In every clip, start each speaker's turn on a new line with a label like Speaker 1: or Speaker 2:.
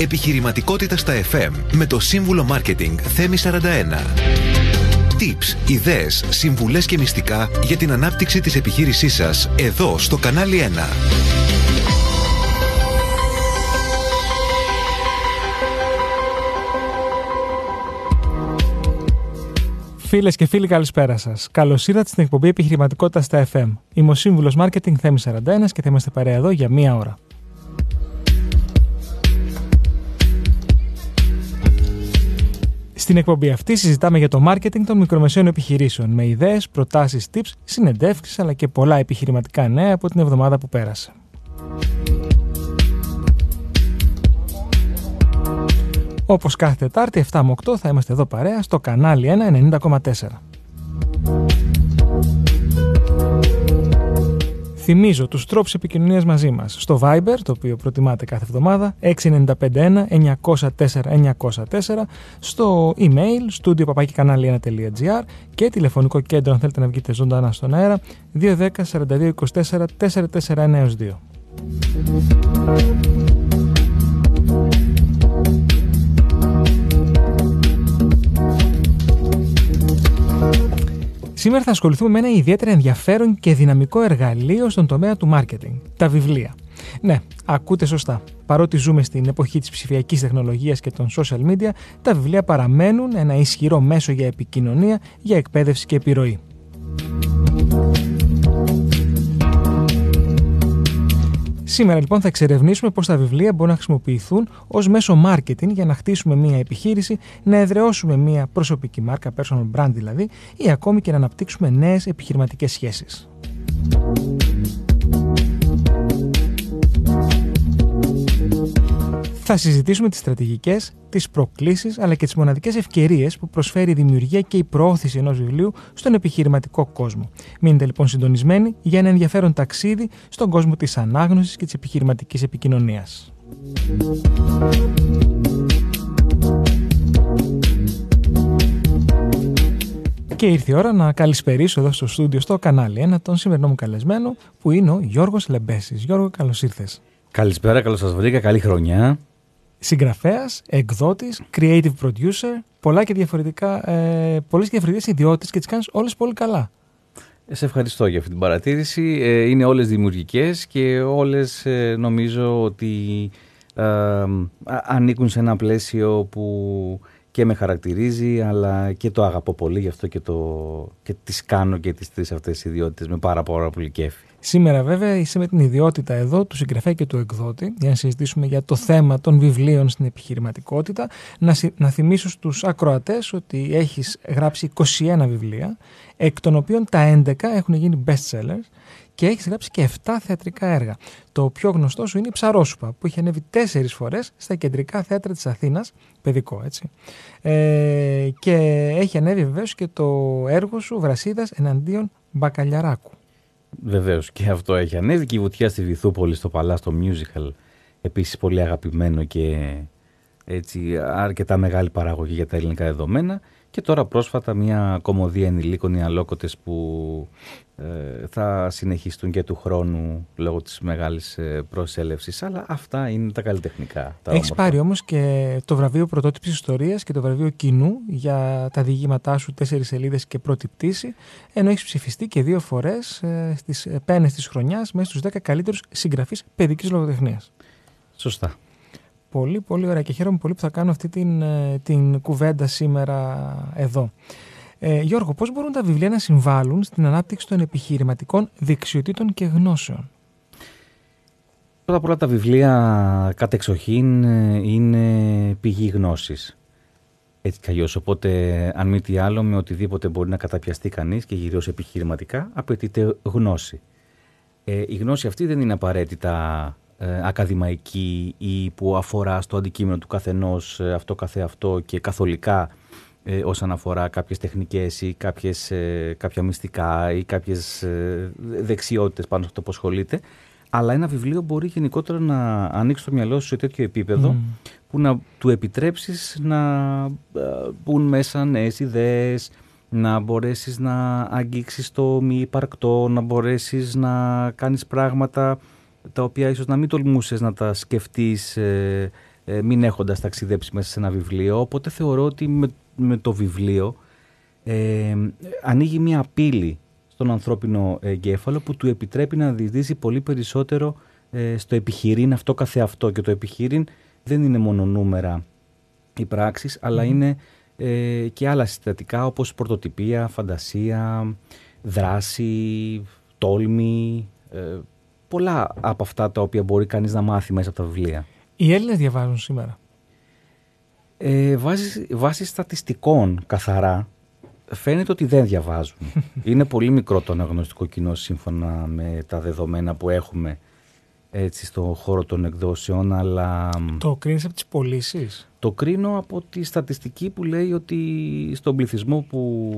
Speaker 1: Επιχειρηματικότητα στα FM με το σύμβουλο Μάρκετινγκ Θέμη 41. Tips, ιδέες, συμβουλές και μυστικά για την ανάπτυξη της επιχείρησής σας εδώ στο κανάλι 1.
Speaker 2: Φίλες και φίλοι, καλησπέρα σας. Καλώς ήρθατε στην εκπομπή Επιχειρηματικότητα στα FM. Είμαι ο σύμβουλος Μάρκετινγκ Θέμη 41 και θα είμαστε παρέα εδώ για μία ώρα. Στην εκπομπή αυτή συζητάμε για το μάρκετινγκ των μικρομεσαίων επιχειρήσεων με ιδέες, προτάσεις, tips, συνεντεύξεις αλλά και πολλά επιχειρηματικά νέα από την εβδομάδα που πέρασε. Όπως κάθε Τετάρτη 7 με 8 θα είμαστε εδώ παρέα στο κανάλι 1 90,4. Θυμίζω τους τρόπους επικοινωνίας μαζί μας στο Viber, το οποίο προτιμάτε κάθε εβδομάδα, 6951-904-904, στο email, studio papakikανάλι1.gr και τηλεφωνικό κέντρο αν θέλετε να βγείτε ζωντανά στον αέρα, 210 42 24 441 2. Σήμερα θα ασχοληθούμε με ένα ιδιαίτερα ενδιαφέρον και δυναμικό εργαλείο στον τομέα του marketing, τα βιβλία. Ναι, ακούτε σωστά. Παρότι ζούμε στην εποχή της ψηφιακής τεχνολογίας και των social media, τα βιβλία παραμένουν ένα ισχυρό μέσο για επικοινωνία, για εκπαίδευση και επιρροή. Σήμερα λοιπόν θα εξερευνήσουμε πώς τα βιβλία μπορούν να χρησιμοποιηθούν ως μέσο marketing για να χτίσουμε μια επιχείρηση, να εδραιώσουμε μια προσωπική μάρκα, personal brand δηλαδή, ή ακόμη και να αναπτύξουμε νέες επιχειρηματικές σχέσεις. Θα συζητήσουμε τις στρατηγικές, τις προκλήσεις αλλά και τις μοναδικές ευκαιρίες που προσφέρει η δημιουργία και η προώθηση ενός βιβλίου στον επιχειρηματικό κόσμο. Μείνετε λοιπόν συντονισμένοι για ένα ενδιαφέρον ταξίδι στον κόσμο της ανάγνωσης και της επιχειρηματικής επικοινωνίας. Και ήρθε η ώρα να καλησπερίσω εδώ στο στούντιο στο κανάλι ένα τον σημερινό μου καλεσμένο που είναι ο Γιώργος Λεμπέσης. Γιώργο, καλώς ήρθες.
Speaker 3: Καλησπέρα, καλώς σας βρήκα, καλή χρονιά
Speaker 2: συγγραφέας, εκδότης, creative producer, πολλά και διαφορετικά, ε, πολλές και διαφορετικές ιδιότητες και τις κάνεις όλες πολύ καλά.
Speaker 3: Ε, σε ευχαριστώ για αυτή την παρατήρηση. Ε, είναι όλες δημιουργικές και όλες ε, νομίζω ότι ανήκουν σε ένα πλαίσιο που και με χαρακτηρίζει αλλά και το αγαπώ πολύ γι' αυτό και, το, και τις κάνω και τις τρεις αυτές ιδιότητες με πάρα, πάρα πολύ κέφι.
Speaker 2: Σήμερα βέβαια είσαι με την ιδιότητα εδώ του συγγραφέα και του εκδότη για να συζητήσουμε για το θέμα των βιβλίων στην επιχειρηματικότητα. Να, να θυμίσω στους ακροατές ότι έχεις γράψει 21 βιβλία, εκ των οποίων τα 11 έχουν γίνει best sellers και έχεις γράψει και 7 θεατρικά έργα. Το πιο γνωστό σου είναι η Ψαρόσουπα που έχει ανέβει 4 φορές στα κεντρικά θέατρα της Αθήνας, παιδικό έτσι. Ε, και έχει ανέβει βεβαίως και το έργο σου Βρασίδας εναντίον Μπακαλιαράκου.
Speaker 3: Βεβαίως και αυτό έχει ανέβει και η βουτιά στη Βυθούπολη στο Παλά, στο musical. Επίσης πολύ αγαπημένο και έτσι αρκετά μεγάλη παραγωγή για τα ελληνικά δεδομένα. Και τώρα πρόσφατα μια κομμωδία ενηλίκων οι αλόκοτες που ε, θα συνεχιστούν και του χρόνου λόγω της μεγάλης ε, προσέλευσης. Αλλά αυτά είναι τα καλλιτεχνικά.
Speaker 2: Τα Έχεις πάρει όμως και το βραβείο πρωτότυπης ιστορίας και το βραβείο κοινού για τα διηγήματά σου τέσσερις σελίδες και πρώτη πτήση, ενώ έχεις ψηφιστεί και δύο φορές ε, στις πένες της χρονιάς μέσα στους 10 καλύτερους συγγραφείς παιδικής λογοτεχνίας.
Speaker 3: Σωστά.
Speaker 2: Πολύ, πολύ ωραία και χαίρομαι πολύ που θα κάνω αυτή την, ε, την κουβέντα σήμερα εδώ. Ε, Γιώργο, πώς μπορούν τα βιβλία να συμβάλλουν στην ανάπτυξη των επιχειρηματικών δεξιοτήτων και γνώσεων;
Speaker 3: Πρώτα απ' όλα τα βιβλία κατεξοχήν ε, είναι πηγή γνώσης. Έτσι κι αλλιώς, οπότε αν μη τι άλλο με οτιδήποτε μπορεί να καταπιαστεί κανείς και γυρίσει επιχειρηματικά απαιτείται γνώση. Ε, η γνώση αυτή δεν είναι απαραίτητα ε, ακαδημαϊκή ή που αφορά στο αντικείμενο του καθενός ε, αυτό καθεαυτό και καθολικά ε, όσον αφορά κάποιες τεχνικές ή κάποιες, ε, κάποια μυστικά ή κάποιες ε, δεξιότητες πάνω σε αυτό που ασχολείται. Αλλά ένα βιβλίο μπορεί γενικότερα να ανοίξει το μυαλό σου σε τέτοιο επίπεδο που να του επιτρέψεις να μπουν μέσα νέες ιδέες, να μπορέσεις να αγγίξεις το μη υπαρκτό, να μπορέσεις να κάνεις πράγματα τα οποία ίσως να μην τολμούσες να τα σκεφτείς ε, ε, μην έχοντας ταξιδέψει μέσα σε ένα βιβλίο. Οπότε θεωρώ ότι με, με το βιβλίο ε, ανοίγει μια πύλη στον ανθρώπινο εγκέφαλο που του επιτρέπει να διεισδύσει πολύ περισσότερο ε, στο επιχειρήν αυτό καθεαυτό. Και το επιχειρήν δεν είναι μόνο νούμερα οι πράξεις, αλλά είναι ε, και άλλα συστατικά όπως πρωτοτυπία, φαντασία, δράση, τόλμη, ε, πολλά από αυτά τα οποία μπορεί κανείς να μάθει μέσα από τα βιβλία.
Speaker 2: Οι Έλληνες διαβάζουν σήμερα;
Speaker 3: Ε, βάσει, βάσει στατιστικών καθαρά, φαίνεται ότι δεν διαβάζουν. Είναι πολύ μικρό το αναγνωστικό κοινό σύμφωνα με τα δεδομένα που έχουμε έτσι στον χώρο των εκδόσεων, αλλά...
Speaker 2: Το κρίνεις από τις πωλήσεις;
Speaker 3: Το κρίνω από τη στατιστική που λέει ότι στον πληθυσμό που,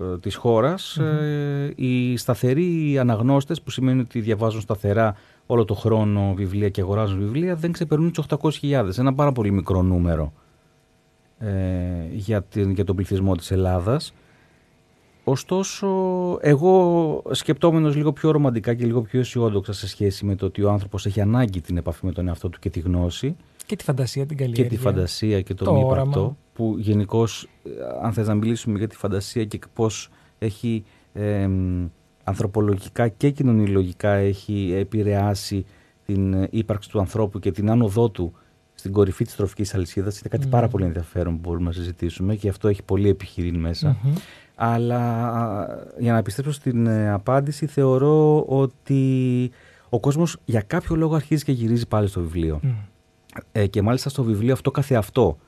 Speaker 3: ε, της χωρας ε, οι σταθεροί αναγνώστες, που σημαίνει ότι διαβάζουν σταθερά όλο το χρόνο βιβλία και αγοράζουν βιβλία, δεν ξεπερνούν τους 800.000. Ένα πάρα πολύ μικρό νούμερο ε, για, την, για τον πληθυσμό της Ελλάδας. Ωστόσο, εγώ σκεπτόμενος λίγο πιο ρομαντικά και λίγο πιο αισιόδοξα σε σχέση με το ότι ο άνθρωπος έχει ανάγκη την επαφή με τον εαυτό του και τη γνώση.
Speaker 2: Και τη φαντασία, την καλλιέργεια.
Speaker 3: Και τη φαντασία και το,
Speaker 2: το
Speaker 3: μη
Speaker 2: όραμα.
Speaker 3: πρακτό. Που γενικώς, αν θες να μιλήσουμε για τη φαντασία και πώς έχει ε, ανθρωπολογικά και κοινωνιολογικά έχει επηρεάσει την ε, ύπαρξη του ανθρώπου και την άνοδό του στην κορυφή της τροφικής αλυσίδας είναι κάτι πάρα πολύ ενδιαφέρον που μπορούμε να συζητήσουμε και αυτό έχει πολύ επιχειρήν μέσα. Αλλά για να επιστρέψω στην ε, απάντηση θεωρώ ότι ο κόσμος για κάποιο λόγο αρχίζει και γυρίζει πάλι στο βιβλίο. Ε, και μάλιστα στο βιβλίο αυτό καθεαυτό.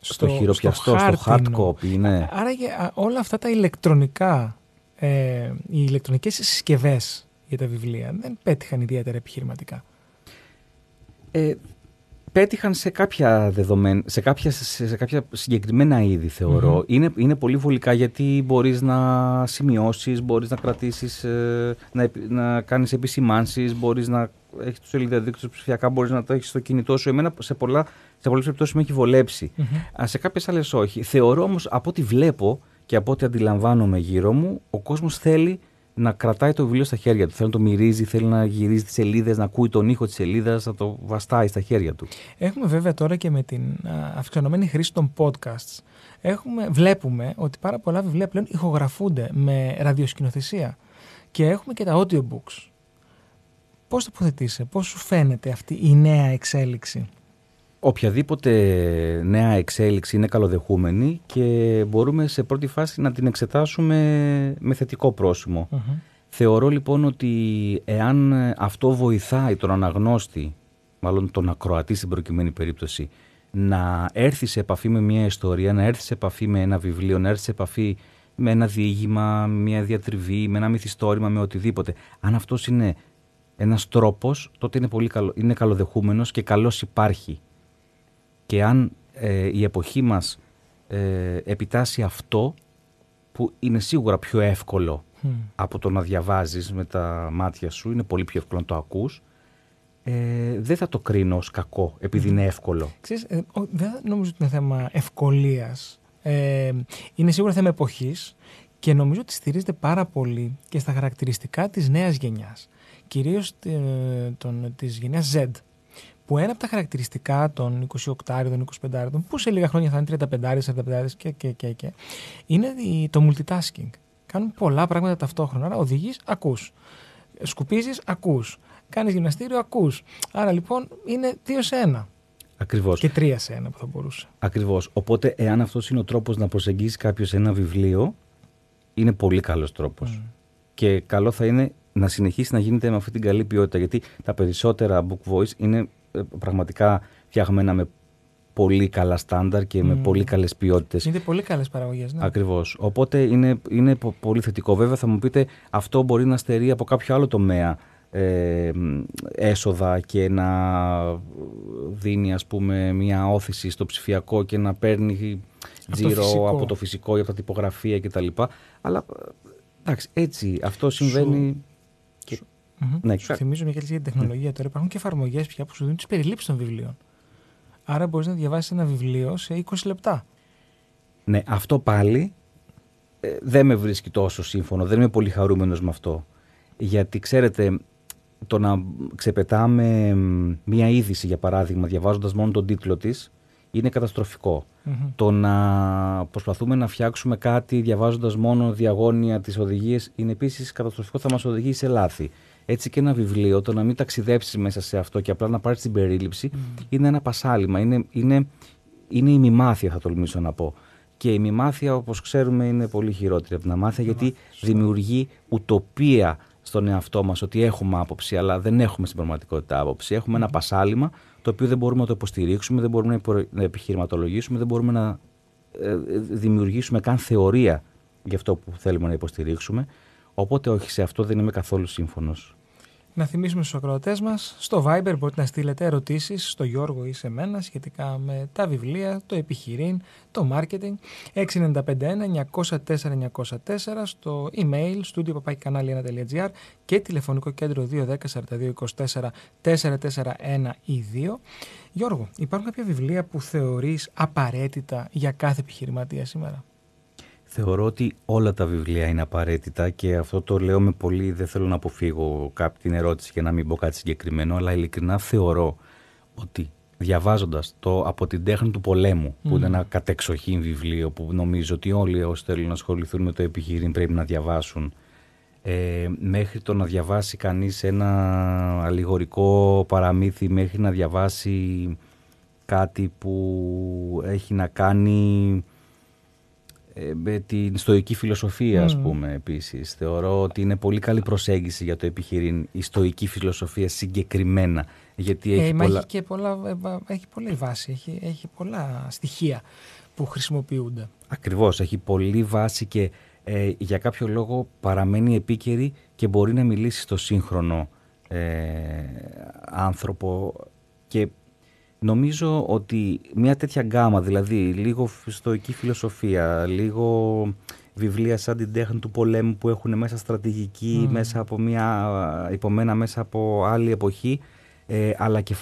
Speaker 3: Στο, στο χειροπιαστό, στο, hard copy, ναι.
Speaker 2: Άρα για όλα αυτά τα ηλεκτρονικά, ε, οι ηλεκτρονικές συσκευές για τα βιβλία δεν πέτυχαν ιδιαίτερα επιχειρηματικά.
Speaker 3: Ε, πέτυχαν σε κάποια, δεδομένα, σε κάποια, σε κάποια συγκεκριμένα είδη θεωρώ. Είναι, είναι πολύ βολικά γιατί μπορείς να σημειώσεις, μπορείς να κρατήσεις, ε, να, να κάνεις επισημάνσεις, μπορείς να έχεις το σελίδα ψηφιακά, μπορείς να το έχεις στο κινητό σου. Εμένα σε, πολλά, σε πολλές περιπτώσεις με έχει βολέψει. Mm-hmm. Σε κάποιες άλλες όχι. Θεωρώ όμως από ό,τι βλέπω και από ό,τι αντιλαμβάνομαι γύρω μου, ο κόσμος θέλει να κρατάει το βιβλίο στα χέρια του. Θέλει να το μυρίζει, θέλει να γυρίζει τις σελίδες, να ακούει τον ήχο της σελίδας, να το βαστάει στα χέρια του.
Speaker 2: Έχουμε βέβαια τώρα και με την αυξανόμενη χρήση των podcasts. Έχουμε, βλέπουμε ότι πάρα πολλά βιβλία πλέον ηχογραφούνται με ραδιοσκηνοθεσία. Και έχουμε και τα audiobooks. Πώς τοποθετείσαι, πώς σου φαίνεται αυτή η νέα εξέλιξη;
Speaker 3: Οποιαδήποτε νέα εξέλιξη είναι καλοδεχούμενη και μπορούμε σε πρώτη φάση να την εξετάσουμε με θετικό πρόσημο. Θεωρώ λοιπόν ότι εάν αυτό βοηθάει τον αναγνώστη, μάλλον τον ακροατή στην προκειμένη περίπτωση, να έρθει σε επαφή με μια ιστορία, να έρθει σε επαφή με ένα βιβλίο, να έρθει σε επαφή με ένα διήγημα, μια διατριβή, με ένα μυθιστόρημα, με οτιδήποτε. Αν αυτός είναι ένας τρόπος, τότε είναι, πολύ καλό, είναι καλοδεχούμενος και καλώς υπάρχει και αν ε, η εποχή μας ε, επιτάσσει αυτό που είναι σίγουρα πιο εύκολο από το να διαβάζεις με τα μάτια σου, είναι πολύ πιο εύκολο να το ακούς, ε, δεν θα το κρίνω ως κακό επειδή είναι εύκολο.
Speaker 2: Ξέρεις, ε, δεν νομίζω ότι είναι θέμα ευκολίας. Ε, είναι σίγουρα θέμα εποχής και νομίζω ότι στηρίζεται πάρα πολύ και στα χαρακτηριστικά της νέας γενιάς. Κυρίως ε, τον, της γενιάς Z που ένα από τα χαρακτηριστικά των 28 των 25 που σε λίγα χρόνια θα είναι 35 45 και, και, και, και είναι το multitasking. Κάνουν πολλά πράγματα ταυτόχρονα. Άρα οδηγείς, ακούς. Σκουπίζεις, ακούς. Κάνεις γυμναστήριο, ακούς. Άρα λοιπόν είναι δύο σε ένα.
Speaker 3: Ακριβώς.
Speaker 2: Και τρία σε ένα που θα μπορούσε.
Speaker 3: Ακριβώς. Οπότε, εάν αυτός είναι ο τρόπος να προσεγγίσεις κάποιος ένα βιβλίο, είναι πολύ καλός τρόπος. Και καλό θα είναι να συνεχίσει να γίνεται με αυτή την καλή ποιότητα. Γιατί τα περισσότερα book voice είναι ε, πραγματικά φτιαγμένα με πολύ καλά στάνταρ και με πολύ καλές ποιότητες.
Speaker 2: Είναι πολύ καλές παραγωγές. Ναι.
Speaker 3: Ακριβώς. Οπότε είναι, είναι πολύ θετικό. Βέβαια, θα μου πείτε, αυτό μπορεί να στερεί από κάποιο άλλο τομέα ε, έσοδα και να δίνει ας πούμε μια όθηση στο ψηφιακό και να παίρνει τζίρο από το φυσικό ή από τα τυπογραφία κτλ. Αλλά εντάξει, έτσι αυτό συμβαίνει.
Speaker 2: Mm-hmm. Ναι, σου θυμίζω μια καλή για την τεχνολογία τώρα. Υπάρχουν και εφαρμογές πια που σου δίνουν τις περιλήψεις των βιβλίων. Άρα μπορείς να διαβάσεις ένα βιβλίο σε 20 λεπτά.
Speaker 3: Ναι, αυτό πάλι ε, δεν με βρίσκει τόσο σύμφωνο. Δεν είμαι πολύ χαρούμενος με αυτό. Γιατί ξέρετε, το να ξεπετάμε μία είδηση, για παράδειγμα, διαβάζοντας μόνο τον τίτλο της, είναι Το να προσπαθούμε να φτιάξουμε κάτι διαβάζοντας μόνο διαγώνια τις οδηγίες είναι επίσης καταστροφικό, θα μας οδηγήσει σε λάθη. Έτσι και ένα βιβλίο, το να μην ταξιδέψεις μέσα σε αυτό και απλά να πάρεις την περίληψη, είναι ένα πασάλιμα. Είναι, είναι, είναι η μημάθεια, θα τολμήσω να πω. Και η μημάθεια, όπως ξέρουμε, είναι πολύ χειρότερη από την αμάθεια, γιατί δημιουργεί ουτοπία στον εαυτό μας ότι έχουμε άποψη, αλλά δεν έχουμε στην πραγματικότητα άποψη. Έχουμε ένα πασάλιμα το οποίο δεν μπορούμε να το υποστηρίξουμε, δεν μπορούμε να επιχειρηματολογήσουμε, δεν μπορούμε να ε, δημιουργήσουμε καν θεωρία για αυτό που θέλουμε να υποστηρίξουμε. Οπότε όχι, σε αυτό δεν είμαι καθόλου σύμφωνος.
Speaker 2: Να θυμίσουμε στους ακροατές μας, στο Viber μπορείτε να στείλετε ερωτήσεις στο Γιώργο ή σε μένα σχετικά με τα βιβλία, το επιχειρήν, το marketing. 695-904-904 στο email studio.papakikanali1.gr και τηλεφωνικό κέντρο 210-4224-441 ή 2. Γιώργο, υπάρχουν κάποια βιβλία που θεωρείς απαραίτητα για κάθε επιχειρηματία σήμερα;
Speaker 3: Θεωρώ ότι όλα τα βιβλία είναι απαραίτητα και αυτό το λέω με πολύ, δεν θέλω να αποφύγω κάποια την ερώτηση για να μην πω κάτι συγκεκριμένο, αλλά ειλικρινά θεωρώ ότι διαβάζοντας το «Από την τέχνη του πολέμου», που είναι ένα κατεξοχήν βιβλίο που νομίζω ότι όλοι όσοι θέλουν να ασχοληθούν με το επιχείρημα πρέπει να διαβάσουν, ε, μέχρι το να διαβάσει κανείς ένα αλληγορικό παραμύθι, μέχρι να διαβάσει κάτι που έχει να κάνει ε, με την στοική φιλοσοφία, ας πούμε, επίσης. Θεωρώ ότι είναι πολύ καλή προσέγγιση για το επιχειρήν η στοική φιλοσοφία συγκεκριμένα. Γιατί έχει, ε, πολλά...
Speaker 2: έχει, και πολλά, ε, έχει πολλή βάση, έχει, έχει πολλά στοιχεία που χρησιμοποιούνται.
Speaker 3: Ακριβώς, έχει πολλή βάση και ε, για κάποιο λόγο παραμένει επίκαιρη και μπορεί να μιλήσει στο σύγχρονο άνθρωπο και Νομίζω ότι μια τέτοια γκάμα, δηλαδή λίγο στοική φιλοσοφία, λίγο βιβλία σαν την τέχνη του πολέμου που έχουν μέσα στρατηγική, μέσα από μια, υπομένα μέσα από άλλη εποχή, ε, αλλά και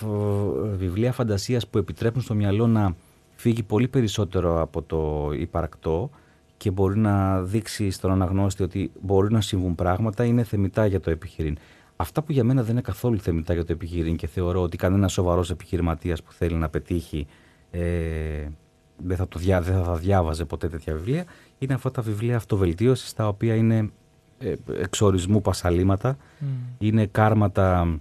Speaker 3: βιβλία φαντασίας που επιτρέπουν στο μυαλό να φύγει πολύ περισσότερο από το υπαρκτό και μπορεί να δείξει στον αναγνώστη ότι μπορεί να συμβούν πράγματα, είναι θεμητά για το επιχειρήν. Αυτά που για μένα δεν είναι καθόλου θεμητά για το επιχειρήν και θεωρώ ότι κανένας σοβαρός επιχειρηματίας που θέλει να πετύχει ε, δεν, θα το διά, δεν θα διάβαζε ποτέ τέτοια βιβλία, είναι αυτά τα βιβλία αυτοβελτίωσης τα οποία είναι ε, εξορισμού πασαλήματα, mm. είναι κάρματα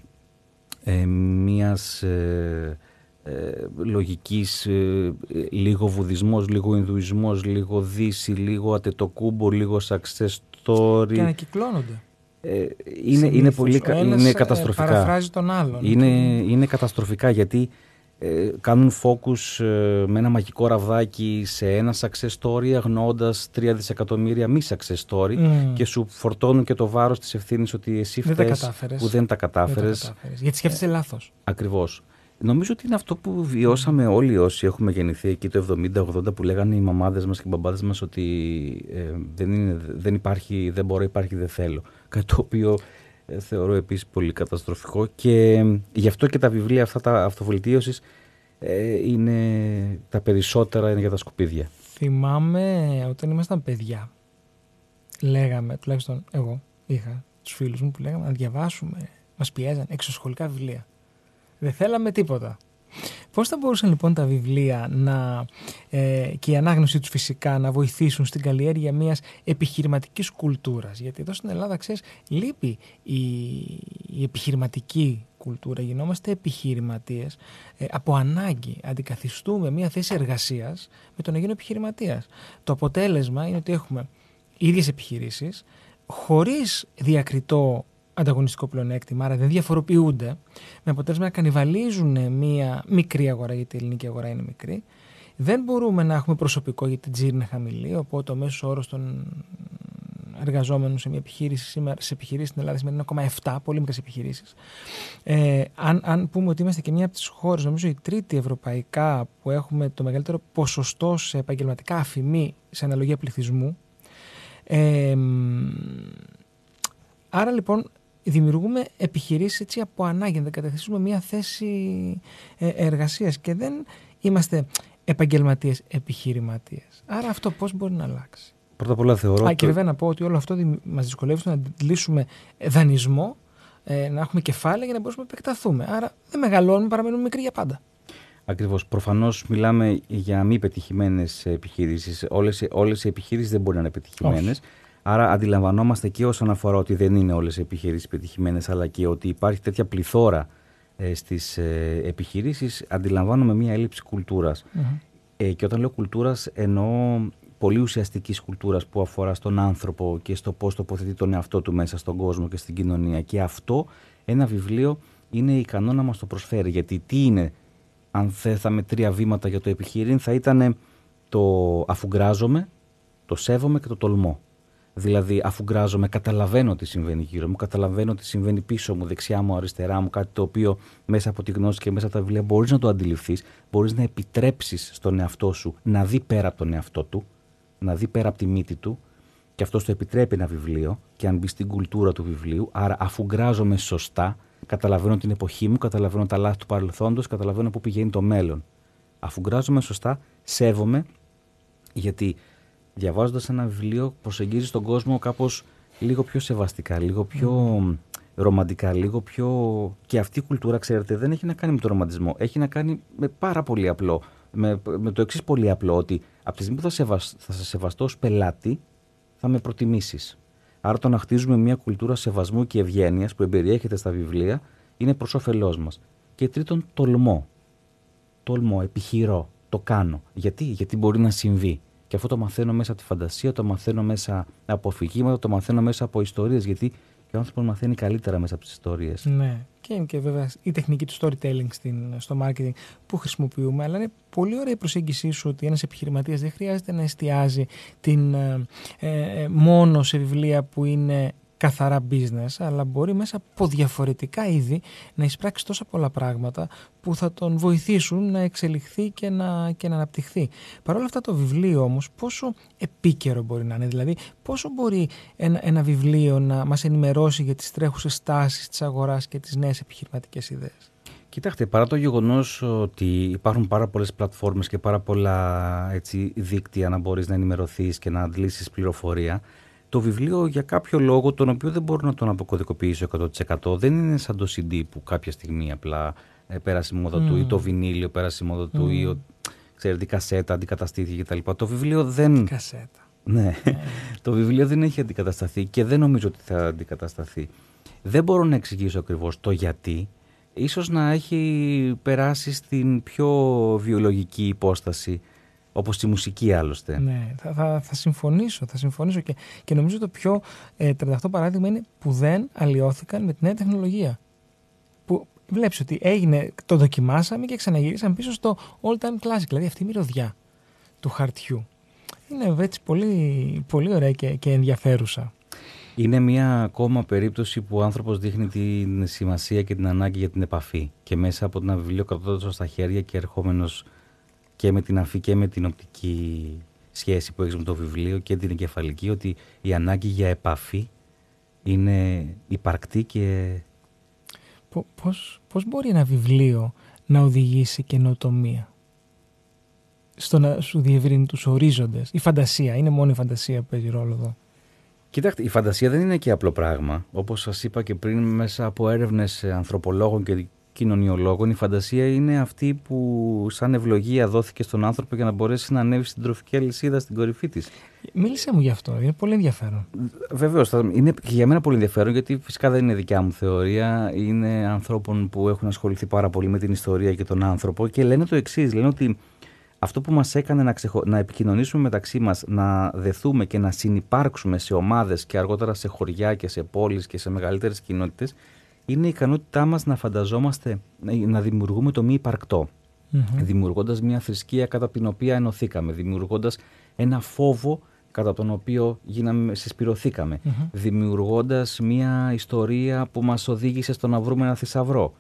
Speaker 3: ε, μιας ε, ε λογικής, ε, λίγο βουδισμός, λίγο Ινδουισμός, λίγο Δύση, λίγο Ατετοκούμπο, λίγο success story.
Speaker 2: Και ανακυκλώνονται.
Speaker 3: Ε, είναι, είναι, πολύ, είναι καταστροφικά.
Speaker 2: Παραφράζει τον άλλον.
Speaker 3: Είναι, είναι καταστροφικά γιατί ε, κάνουν focus ε, με ένα μαγικό ραβδάκι σε ένα success story αγνοώντας 3 δισεκατομμύρια μη success story mm. και σου φορτώνουν και το βάρος της ευθύνης ότι εσύ φταίς που δεν τα κατάφερες.
Speaker 2: Γιατί σκέφτεσαι ε, λάθος.
Speaker 3: Ακριβώς. Νομίζω ότι είναι αυτό που βιώσαμε όλοι όσοι έχουμε γεννηθεί εκεί το 70-80 που λέγανε οι μαμάδες μας και οι μπαμπάδες μας ότι ε, δεν, είναι, δεν υπάρχει, δεν μπορώ, υπάρχει, δεν θέλω. Κάτι το οποίο ε, θεωρώ επίσης πολύ καταστροφικό και ε, γι' αυτό και τα βιβλία αυτά τα αυτοβελτίωσης ε, είναι τα περισσότερα είναι για τα σκουπίδια.
Speaker 2: Θυμάμαι όταν ήμασταν παιδιά λέγαμε, τουλάχιστον εγώ είχα τους φίλους μου που λέγαμε να διαβάσουμε, μας πιέζαν εξωσχολικά βιβλία. Δεν θέλαμε τίποτα. Πώς θα μπορούσαν λοιπόν τα βιβλία να, ε, και η ανάγνωση τους φυσικά να βοηθήσουν στην καλλιέργεια μιας επιχειρηματικής κουλτούρας; Γιατί εδώ στην Ελλάδα, ξέρεις, λείπει η, η επιχειρηματική κουλτούρα. Γινόμαστε επιχειρηματίες ε, από ανάγκη. Αντικαθιστούμε μια θέση εργασίας με το να γίνω επιχειρηματίας. Το αποτέλεσμα είναι ότι έχουμε ίδιες επιχειρήσεις χωρίς διακριτό ανταγωνιστικό πλεονέκτημα, άρα δεν διαφοροποιούνται, με αποτέλεσμα να κανιβαλίζουν μια μικρή αγορά, γιατί η ελληνική αγορά είναι μικρή. Δεν μπορούμε να έχουμε προσωπικό γιατί η τζίρ είναι χαμηλή, οπότε ο μέσος όρος των εργαζόμενων σε μια επιχείρηση σήμερα, σε επιχειρήσεις στην Ελλάδα σήμερα είναι 1,7, πολύ μικρές επιχειρήσεις. Ε, αν, αν πούμε ότι είμαστε και μια από τις χώρες, νομίζω η τρίτη ευρωπαϊκά που έχουμε το μεγαλύτερο ποσοστό σε επαγγελματικά αφημί σε αναλογία πληθυσμού. Ε, άρα λοιπόν δημιουργούμε επιχειρήσεις έτσι από ανάγκη, να καταθέσουμε μια θέση ε, εργασίας και δεν είμαστε επαγγελματίες επιχειρηματίες. Άρα αυτό πώς μπορεί να αλλάξει;
Speaker 3: Πρώτα απ' όλα θεωρώ...
Speaker 2: Α, και βέβαια να πω ότι όλο αυτό μας δυσκολεύει να αντιλήσουμε δανεισμό ε, να έχουμε κεφάλαια για να μπορούμε να επεκταθούμε. Άρα δεν μεγαλώνουμε, παραμένουμε μικροί για πάντα.
Speaker 3: Ακριβώς. Προφανώς μιλάμε για μη πετυχημένες επιχειρήσεις. Όλες, όλες οι επιχειρήσεις δεν μπορεί να είναι πετυχημένες. Άρα αντιλαμβανόμαστε και όσον αφορά ότι δεν είναι όλες οι επιχειρήσεις πετυχημένες, αλλά και ότι υπάρχει τέτοια πληθώρα ε, στις ε, επιχειρήσεις, αντιλαμβάνομαι μια έλλειψη Ε, και όταν λέω κουλτούρας εννοώ πολύ ουσιαστικής κουλτούρας που αφορά στον άνθρωπο και στο πώς τοποθετεί τον εαυτό του μέσα στον κόσμο και στην κοινωνία. Και αυτό ένα βιβλίο είναι ικανό να μας το προσφέρει. Γιατί τι είναι, αν θέσαμε τρία βήματα για το επιχείρημα, θα ήταν το αφουγκράζομαι, το σέβομαι και το τολμώ. Δηλαδή, αφού γκράζομαι, καταλαβαίνω τι συμβαίνει γύρω μου, καταλαβαίνω τι συμβαίνει πίσω μου, δεξιά μου, αριστερά μου, κάτι το οποίο μέσα από τη γνώση και μέσα από τα βιβλία μπορείς να το αντιληφθείς, μπορείς να επιτρέψεις στον εαυτό σου να δει πέρα από τον εαυτό του, να δει πέρα από τη μύτη του, και αυτό το επιτρέπει ένα βιβλίο και αν μπει στην κουλτούρα του βιβλίου. Άρα, αφού γκράζομαι σωστά, καταλαβαίνω την εποχή μου, καταλαβαίνω τα λάθη του παρελθόντος, καταλαβαίνω πού πηγαίνει το μέλλον. Αφού γκράζομαι σωστά, σέβομαι, γιατί διαβάζοντας ένα βιβλίο, προσεγγίζει τον κόσμο κάπως λίγο πιο σεβαστικά, λίγο πιο ρομαντικά, λίγο πιο. Και αυτή η κουλτούρα, ξέρετε, δεν έχει να κάνει με τον ρομαντισμό. Έχει να κάνει με πάρα πολύ απλό. Με, με το εξής πολύ απλό, ότι από τη στιγμή που θα, σεβασ... θα σε σεβαστώ ως πελάτη, θα με προτιμήσεις. Άρα το να χτίζουμε μια κουλτούρα σεβασμού και ευγένειας που εμπεριέχεται στα βιβλία είναι προς όφελός μας. Και τρίτον, τολμώ. Τολμώ, επιχειρώ, το κάνω. Γιατί, Γιατί μπορεί να συμβεί. Και αυτό το μαθαίνω μέσα από τη φαντασία, το μαθαίνω μέσα από αφηγήματα, το μαθαίνω μέσα από ιστορίες. Γιατί και ο άνθρωπος μαθαίνει καλύτερα μέσα από τις ιστορίες.
Speaker 2: Ναι. Και είναι και βέβαια η τεχνική του storytelling στην, στο marketing που χρησιμοποιούμε. Αλλά είναι πολύ ωραία η προσέγγιση σου ότι ένας επιχειρηματίας δεν χρειάζεται να εστιάζει την, ε, ε, μόνο σε βιβλία που είναι καθαρά business, αλλά μπορεί μέσα από διαφορετικά είδη να εισπράξει τόσα πολλά πράγματα που θα τον βοηθήσουν να εξελιχθεί και να, και να αναπτυχθεί. Παρ' όλα αυτά το βιβλίο όμως πόσο επίκαιρο μπορεί να είναι, δηλαδή πόσο μπορεί ένα, ένα βιβλίο να μας ενημερώσει για τις τρέχουσες τάσεις της αγοράς και τις νέες επιχειρηματικές ιδέες;
Speaker 3: Κοιτάξτε, παρά το γεγονός ότι υπάρχουν πάρα πολλές πλατφόρμες και πάρα πολλά έτσι, δίκτυα να μπορείς να ενημερωθείς και να αντλήσεις πληροφορία, το βιβλίο για κάποιο λόγο τον οποίο δεν μπορώ να τον αποκωδικοποιήσω 100% δεν είναι σαν το CD που κάποια στιγμή απλά ε, πέρασε η μόδα του ή το βινίλιο πέρασε η μόδα του ή ο, ξέρετε, η κασέτα αντικαταστήθηκε κτλ. Το βιβλίο δεν...
Speaker 2: Κασέτα.
Speaker 3: Ναι, το βιβλίο δεν έχει αντικατασταθεί και δεν νομίζω ότι θα αντικατασταθεί. Δεν μπορώ να εξηγήσω ακριβώς το γιατί. Ίσως να έχει περάσει στην πιο βιολογική υπόσταση Όπως τη μουσική άλλωστε.
Speaker 2: Ναι, θα, θα, θα συμφωνήσω. Θα συμφωνήσω και, και νομίζω το πιο ε, 38 παράδειγμα είναι που δεν αλλοιώθηκαν με τη νέα τεχνολογία. Που βλέπεις ότι έγινε, το δοκιμάσαμε και ξαναγυρίσαμε πίσω στο all time classic, δηλαδή αυτή η μυρωδιά του χαρτιού. Είναι έτσι πολύ, πολύ ωραία και, και ενδιαφέρουσα.
Speaker 3: Είναι μια ακόμα περίπτωση που ο άνθρωπος δείχνει την σημασία και την ανάγκη για την επαφή και μέσα από ένα βιβλίο κρατώντας στα χέρια και ερχόμενος και με την αφή και με την οπτική σχέση που έχεις με το βιβλίο και την εγκεφαλική ότι η ανάγκη για επαφή είναι υπαρκτή και...
Speaker 2: Πώς, πώς μπορεί ένα βιβλίο να οδηγήσει καινοτομία; Στο να σου διευρύνει τους ορίζοντες. Η φαντασία, είναι μόνο η φαντασία που παίζει ρόλο εδώ.
Speaker 3: Κοιτάξτε, η φαντασία δεν είναι και απλό πράγμα. Όπως σας είπα και πριν, μέσα από έρευνες ανθρωπολόγων και κοινωνιολόγων, η φαντασία είναι αυτή που σαν ευλογία δόθηκε στον άνθρωπο για να μπορέσει να ανέβει στην τροφική αλυσίδα στην κορυφή της.
Speaker 2: Μίλησε μου γι' αυτό, είναι πολύ ενδιαφέρον.
Speaker 3: Βεβαίως, είναι και για μένα πολύ ενδιαφέρον γιατί φυσικά δεν είναι δικιά μου θεωρία. Είναι ανθρώπων που έχουν ασχοληθεί πάρα πολύ με την ιστορία και τον άνθρωπο και λένε το εξής: λένε ότι αυτό που μας έκανε να, ξεχω... να επικοινωνήσουμε μεταξύ μας, να δεθούμε και να συνυπάρξουμε σε ομάδες και αργότερα σε χωριά και σε πόλεις και σε μεγαλύτερες κοινότητες είναι η ικανότητά μας να φανταζόμαστε, να δημιουργούμε το μη υπαρκτό. Mm-hmm. Δημιουργώντας μια θρησκεία κατά την οποία ενωθήκαμε, δημιουργώντας ένα φόβο κατά τον οποίο γίναμε, συσπηρωθήκαμε, mm-hmm. δημιουργώντας μια ιστορία που μας οδήγησε στο να βρούμε ένα θησαυρό.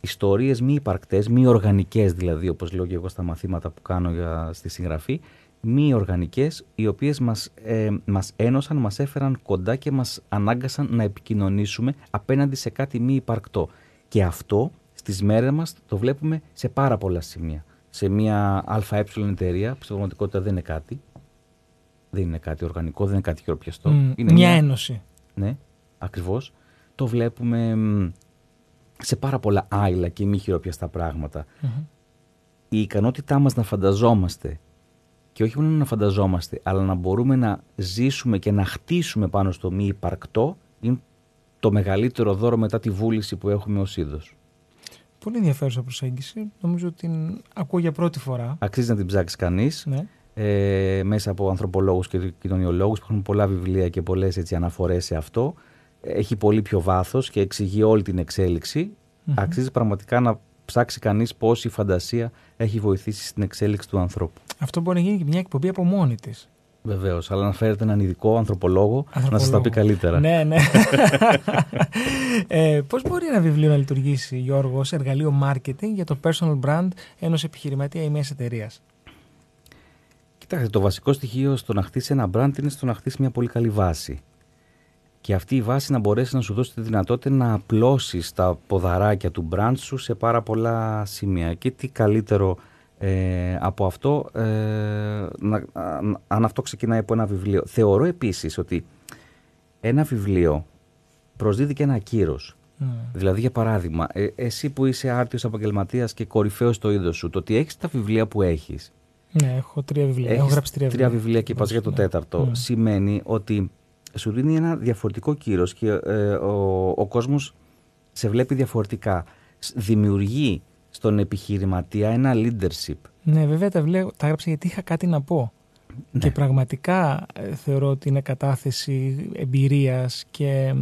Speaker 3: Ιστορίες μη υπαρκτές, μη οργανικές δηλαδή, όπως λέω και εγώ στα μαθήματα που κάνω για, στη συγγραφή, μη οργανικές οι οποίες μας, ε, μας ένωσαν, μας έφεραν κοντά και μας ανάγκασαν να επικοινωνήσουμε απέναντι σε κάτι μη υπαρκτό. Και αυτό στις μέρες μας το βλέπουμε σε πάρα πολλά σημεία. Σε μια ΑΕ εταιρεία που στην πραγματικότητα δεν είναι κάτι. Δεν είναι κάτι οργανικό, δεν είναι κάτι χειροπιαστό.
Speaker 2: Mm,
Speaker 3: είναι
Speaker 2: μια, ένωση.
Speaker 3: Ναι, ακριβώς. το βλέπουμε σε πάρα πολλά άειλα και μη χειροπιαστά Η ικανότητά μας να φανταζόμαστε και όχι μόνο να φανταζόμαστε, αλλά να μπορούμε να ζήσουμε και να χτίσουμε πάνω στο μη υπαρκτό είναι το μεγαλύτερο δώρο μετά τη βούληση που έχουμε ως είδος.
Speaker 2: Πολύ ενδιαφέρουσα προσέγγιση. Νομίζω ότι την ακούω για πρώτη φορά.
Speaker 3: Αξίζει να την ψάξει κανείς. Ναι. Ε, μέσα από ανθρωπολόγους και κοινωνιολόγους έχουν πολλά βιβλία και πολλές έτσι, αναφορές σε αυτό. Έχει πολύ πιο βάθος και εξηγεί όλη την εξέλιξη. Αξίζει πραγματικά να ψάξει κανείς πώς η φαντασία έχει βοηθήσει στην εξέλιξη του ανθρώπου.
Speaker 2: Αυτό μπορεί να γίνει και μια εκπομπή από μόνη της.
Speaker 3: Βεβαίως, αλλά να φέρετε έναν ειδικό ανθρωπολόγο, ανθρωπολόγο. να σας τα πει καλύτερα.
Speaker 2: Ναι, ναι. ε, Πώς μπορεί ένα βιβλίο να λειτουργήσει, Γιώργο, ως εργαλείο marketing για το personal brand ενός επιχειρηματία ή μιας εταιρείας;
Speaker 3: Κοιτάξτε, το βασικό στοιχείο στο να χτίσει ένα brand είναι στο να χτίσει μια πολύ καλή βάση. Και αυτή η βάση να μπορέσει να σου δώσει τη δυνατότητα να απλώσεις τα ποδαράκια του brand σου σε πάρα πολλά σημεία. Και τι καλύτερο ε, από αυτό, ε, να, αν αυτό ξεκινάει από ένα βιβλίο. Θεωρώ επίσης ότι ένα βιβλίο προσδίδει και ένα κύρος. Mm. Δηλαδή, για παράδειγμα, ε, εσύ που είσαι άρτιος επαγγελματίας και κορυφαίος στο είδος σου, το ότι έχεις τα βιβλία που έχεις.
Speaker 2: Ναι, έχω τρία βιβλία. έχω γράψει τρία
Speaker 3: βιβλία. Τρία βιβλία και πας για το ναι. τέταρτο. Mm. Σημαίνει ότι σου δίνει ένα διαφορετικό κύρος και ε, ο, ο κόσμος σε βλέπει διαφορετικά. Δημιουργεί στον επιχειρηματία ένα leadership.
Speaker 2: Ναι, βέβαια τα, βλέπω, τα έγραψα γιατί είχα κάτι να πω. Ναι. Και πραγματικά ε, θεωρώ ότι είναι κατάθεση εμπειρίας και,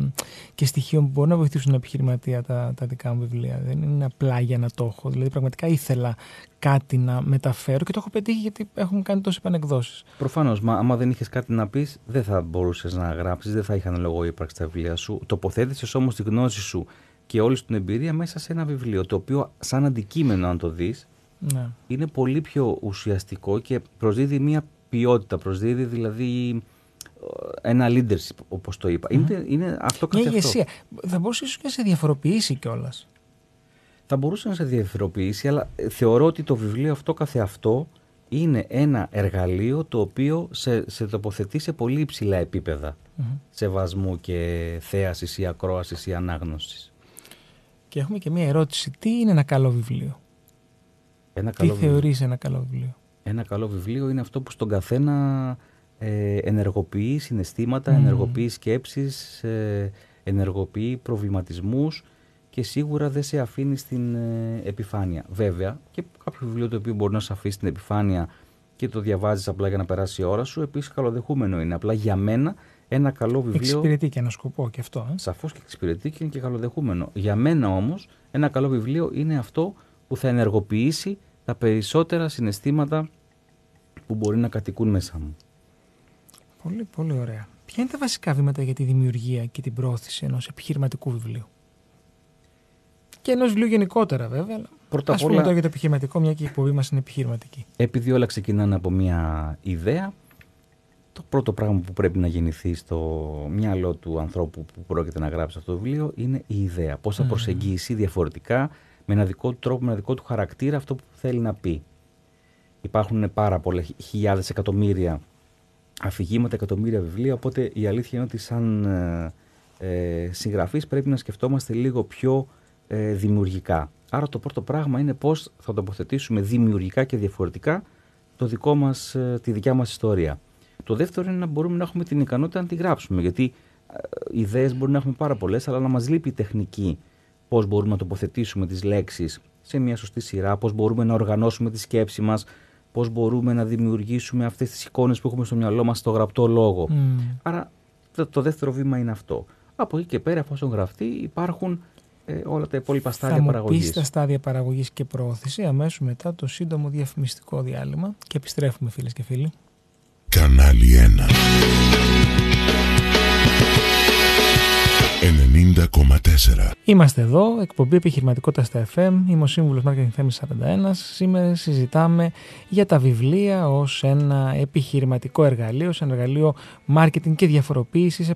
Speaker 2: και στοιχείων που μπορούν να βοηθήσουν τον επιχειρηματία τα, τα δικά μου βιβλία. Δεν είναι απλά για να το έχω. Δηλαδή πραγματικά ήθελα κάτι να μεταφέρω και το έχω πετύχει γιατί έχουμε κάνει τόσες επανεκδόσεις.
Speaker 3: Προφανώς, μα άμα δεν είχες κάτι να πεις, δεν θα μπορούσες να γράψεις, δεν θα είχαν λόγο ύπαρξη τα βιβλία σου. Τοποθέτησες όμως τη γνώση σου και όλη την εμπειρία μέσα σε ένα βιβλίο, το οποίο σαν αντικείμενο αν το δεις, ναι. είναι πολύ πιο ουσιαστικό και προσδίδει μια ποιότητα, προσδίδει δηλαδή ε, ένα leadership όπως το είπα. Είναι, είναι αυτό
Speaker 2: Μια ηγεσία. Θα μπορούσε ίσως και να σε διαφοροποιήσει κιόλας.
Speaker 3: Θα μπορούσε να σε διαφοροποιήσει, αλλά ε, θεωρώ ότι το βιβλίο αυτό καθεαυτό είναι ένα εργαλείο το οποίο σε, σε τοποθετεί σε πολύ υψηλά επίπεδα mm-hmm. σεβασμού και θέασης ή ακρόασης ή ανάγνωσης.
Speaker 2: Και έχουμε και μία ερώτηση. Τι είναι ένα καλό βιβλίο;
Speaker 3: Ένα καλό
Speaker 2: Τι θεωρείς ένα καλό βιβλίο;
Speaker 3: Ένα καλό βιβλίο είναι αυτό που στον καθένα ε, ενεργοποιεί συναισθήματα, ενεργοποιεί σκέψεις, ε, ενεργοποιεί προβληματισμούς και σίγουρα δεν σε αφήνει στην ε, επιφάνεια. Βέβαια, και κάποιο βιβλίο το οποίο μπορεί να σε αφήσει στην επιφάνεια και το διαβάζεις απλά για να περάσει η ώρα σου, επίσης καλοδεχούμενο είναι. Απλά για μένα ένα καλό βιβλίο.
Speaker 2: Εξυπηρετεί και ένα σκοπό και αυτό. Ε;
Speaker 3: Σαφώς και εξυπηρετεί και είναι και καλοδεχούμενο. Για μένα όμως, ένα καλό βιβλίο είναι αυτό που θα ενεργοποιήσει τα περισσότερα συναισθήματα που μπορεί να κατοικούν μέσα μου.
Speaker 2: Πολύ, πολύ ωραία. Ποια είναι τα βασικά βήματα για τη δημιουργία και την πρόθεση ενός επιχειρηματικού βιβλίου; Και ενός βιβλίου γενικότερα, βέβαια. Πρώτα απ' όλα. για το επιχειρηματικό, μια και η εκπομπή μας είναι επιχειρηματική.
Speaker 3: Επειδή όλα ξεκινάνε από μια ιδέα, το πρώτο πράγμα που πρέπει να γεννηθεί στο μυαλό του ανθρώπου που πρόκειται να γράψει αυτό το βιβλίο είναι η ιδέα. Πώς θα προσεγγίσει διαφορετικά με ένα δικό του τρόπο, με ένα δικό του χαρακτήρα αυτό που θέλει να πει. Υπάρχουν πάρα πολλά χιλιάδες εκατομμύρια αφηγήματα, εκατομμύρια βιβλία, οπότε η αλήθεια είναι ότι σαν ε, ε συγγραφείς πρέπει να σκεφτόμαστε λίγο πιο ε, δημιουργικά. Άρα το πρώτο πράγμα είναι πώς θα τοποθετήσουμε δημιουργικά και διαφορετικά το δικό μας, ε, τη δικιά μας ιστορία. Το δεύτερο είναι να μπορούμε να έχουμε την ικανότητα να τη γράψουμε. Γιατί ε, ιδέες μπορούμε να έχουμε πάρα πολλές, αλλά να μας λείπει η τεχνική. Πώς μπορούμε να τοποθετήσουμε τις λέξεις σε μια σωστή σειρά, πώς μπορούμε να οργανώσουμε τη σκέψη μας, πώς μπορούμε να δημιουργήσουμε αυτές τις εικόνες που έχουμε στο μυαλό μας στο γραπτό λόγο. Mm. Άρα το, δεύτερο βήμα είναι αυτό. Από εκεί και πέρα, εφόσον γραφτεί, υπάρχουν ε, όλα τα υπόλοιπα στάδια παραγωγή. Θα
Speaker 2: μου τα στάδια παραγωγής και προώθηση αμέσως μετά το σύντομο διαφημιστικό διάλειμμα και επιστρέφουμε, φίλες και φίλοι.
Speaker 1: Canali 1 90,4
Speaker 2: Είμαστε εδώ, εκπομπή επιχειρηματικότητας στα FM. Είμαι ο σύμβουλος Marketing Θέμη 41. Σήμερα συζητάμε για τα βιβλία ως ένα επιχειρηματικό εργαλείο, σε ένα εργαλείο marketing και διαφοροποίησης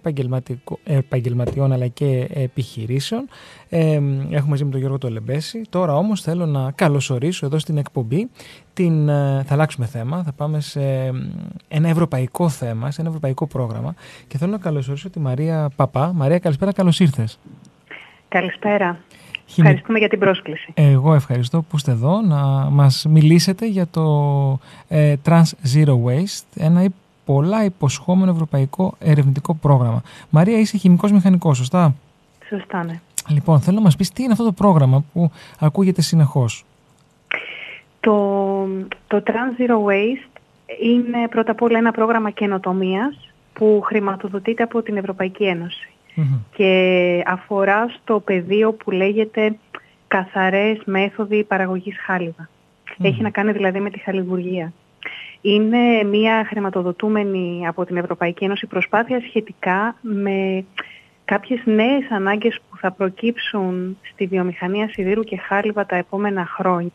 Speaker 2: επαγγελματιών αλλά και επιχειρήσεων. Ε, έχουμε μαζί με τον Γιώργο Τολεμπέση. Τώρα όμως θέλω να καλωσορίσω εδώ στην εκπομπή. Την, ε, θα αλλάξουμε θέμα, θα πάμε σε ένα ευρωπαϊκό θέμα, σε ένα ευρωπαϊκό πρόγραμμα και θέλω να καλωσορίσω τη Μαρία Παπά. Μαρία, καλησπέρα, καλώς ήρθες.
Speaker 4: Καλησπέρα. Ευχαριστούμε για την πρόσκληση.
Speaker 2: Εγώ ευχαριστώ που είστε εδώ να μας μιλήσετε για το ε, Trans Zero Waste, ένα πολλά υποσχόμενο ευρωπαϊκό ερευνητικό πρόγραμμα. Μαρία, είσαι χημικός μηχανικός, σωστά;
Speaker 4: Σωστά, ναι.
Speaker 2: Λοιπόν, θέλω να μας πεις τι είναι αυτό το πρόγραμμα που ακούγεται συνεχώς.
Speaker 4: Το, το Trans Zero Waste είναι πρώτα απ' όλα ένα πρόγραμμα καινοτομίας που χρηματοδοτείται από την Ευρωπαϊκή και αφορά στο πεδίο που λέγεται καθαρές μέθοδοι παραγωγής Έχει να κάνει δηλαδή με τη χαλιβουργία. Είναι μια χρηματοδοτούμενη από την Ευρωπαϊκή Ένωση προσπάθεια σχετικά με κάποιες νέες ανάγκες που θα προκύψουν στη βιομηχανία σιδήρου και χάλιβα τα επόμενα χρόνια.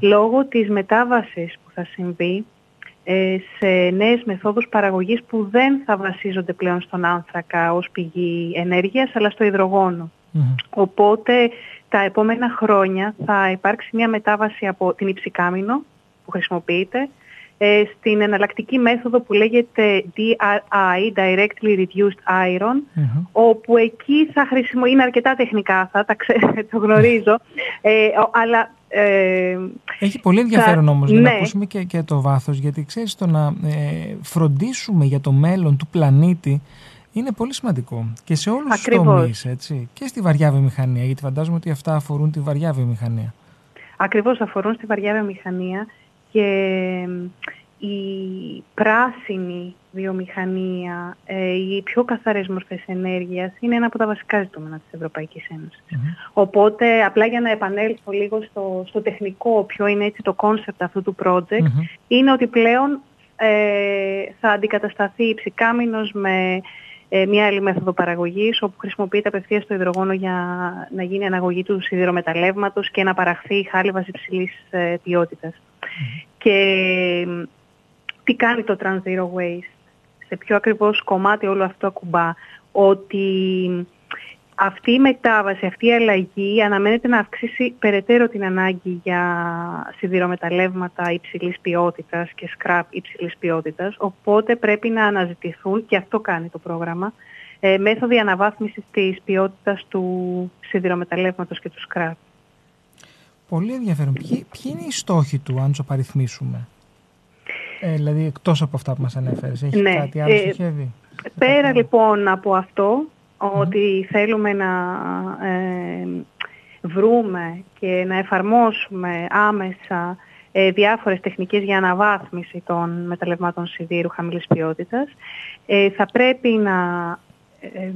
Speaker 4: Λόγω της μετάβασης που θα συμβεί ε, σε νέες μεθόδους παραγωγής που δεν θα βασίζονται πλέον στον άνθρακα ως πηγή ενέργειας αλλά στο υδρογόνο. Οπότε τα επόμενα χρόνια θα υπάρξει μια μετάβαση από την υψηκάμινο που χρησιμοποιείται ε, στην εναλλακτική μέθοδο που λέγεται DRI, Directly Reduced Iron, όπου εκεί θα χρησιμοποιεί, είναι αρκετά τεχνικά θα τα ξέρετε, το γνωρίζω, ε, αλλά...
Speaker 2: Ε, Έχει πολύ ενδιαφέρον θα, όμως ναι. να ακούσουμε και, και το βάθος, γιατί ξέρεις το να ε, φροντίσουμε για το μέλλον του πλανήτη είναι πολύ σημαντικό και σε όλους Ακριβώς. τους τομείς, έτσι, και στη βαριά βιομηχανία, γιατί φαντάζομαι ότι αυτά αφορούν τη βαριά βιομηχανία.
Speaker 4: Ακριβώς αφορούν στη βαριά βιομηχανία και η πράσινη βιομηχανία, ε, οι πιο καθαρές μορφές ενέργειας είναι ένα από τα βασικά ζητούμενα της Ευρωπαϊκής Οπότε, απλά για να επανέλθω λίγο στο, στο τεχνικό, ποιο είναι έτσι το concept αυτού του project, είναι ότι πλέον ε, θα αντικατασταθεί η ψυκάμινος με ε, μια άλλη μέθοδο παραγωγής όπου χρησιμοποιείται απευθείας το υδρογόνο για να γίνει αναγωγή του σιδηρομεταλλεύματος και να παραχθεί χάλιβας υψηλής ε, ποιότητας. Και τι κάνει το Trans Zero Waste, σε ποιο ακριβώς κομμάτι όλο αυτό ακουμπά, ότι αυτή η μετάβαση, αυτή η αλλαγή αναμένεται να αυξήσει περαιτέρω την ανάγκη για σιδηρομεταλλεύματα υψηλής ποιότητας και σκραπ υψηλής ποιότητας, οπότε πρέπει να αναζητηθούν, και αυτό κάνει το πρόγραμμα, ε, μέθοδοι αναβάθμισης της ποιότητας του σιδηρομεταλλεύματος και του σκραπ.
Speaker 2: Πολύ ενδιαφέρον. Ποιοι, ποιοι είναι οι στόχοι του, αν τους απαριθμίσουμε; Ε, δηλαδή, εκτός από αυτά που μας ανέφερες, έχεις ναι, κάτι άλλο ε,
Speaker 4: Πέρα λοιπόν από αυτό, ότι θέλουμε να ε, βρούμε και να εφαρμόσουμε άμεσα ε, διάφορες τεχνικές για αναβάθμιση των μεταλλευμάτων σιδήρου χαμηλής ποιότητας, ε, θα πρέπει να ε,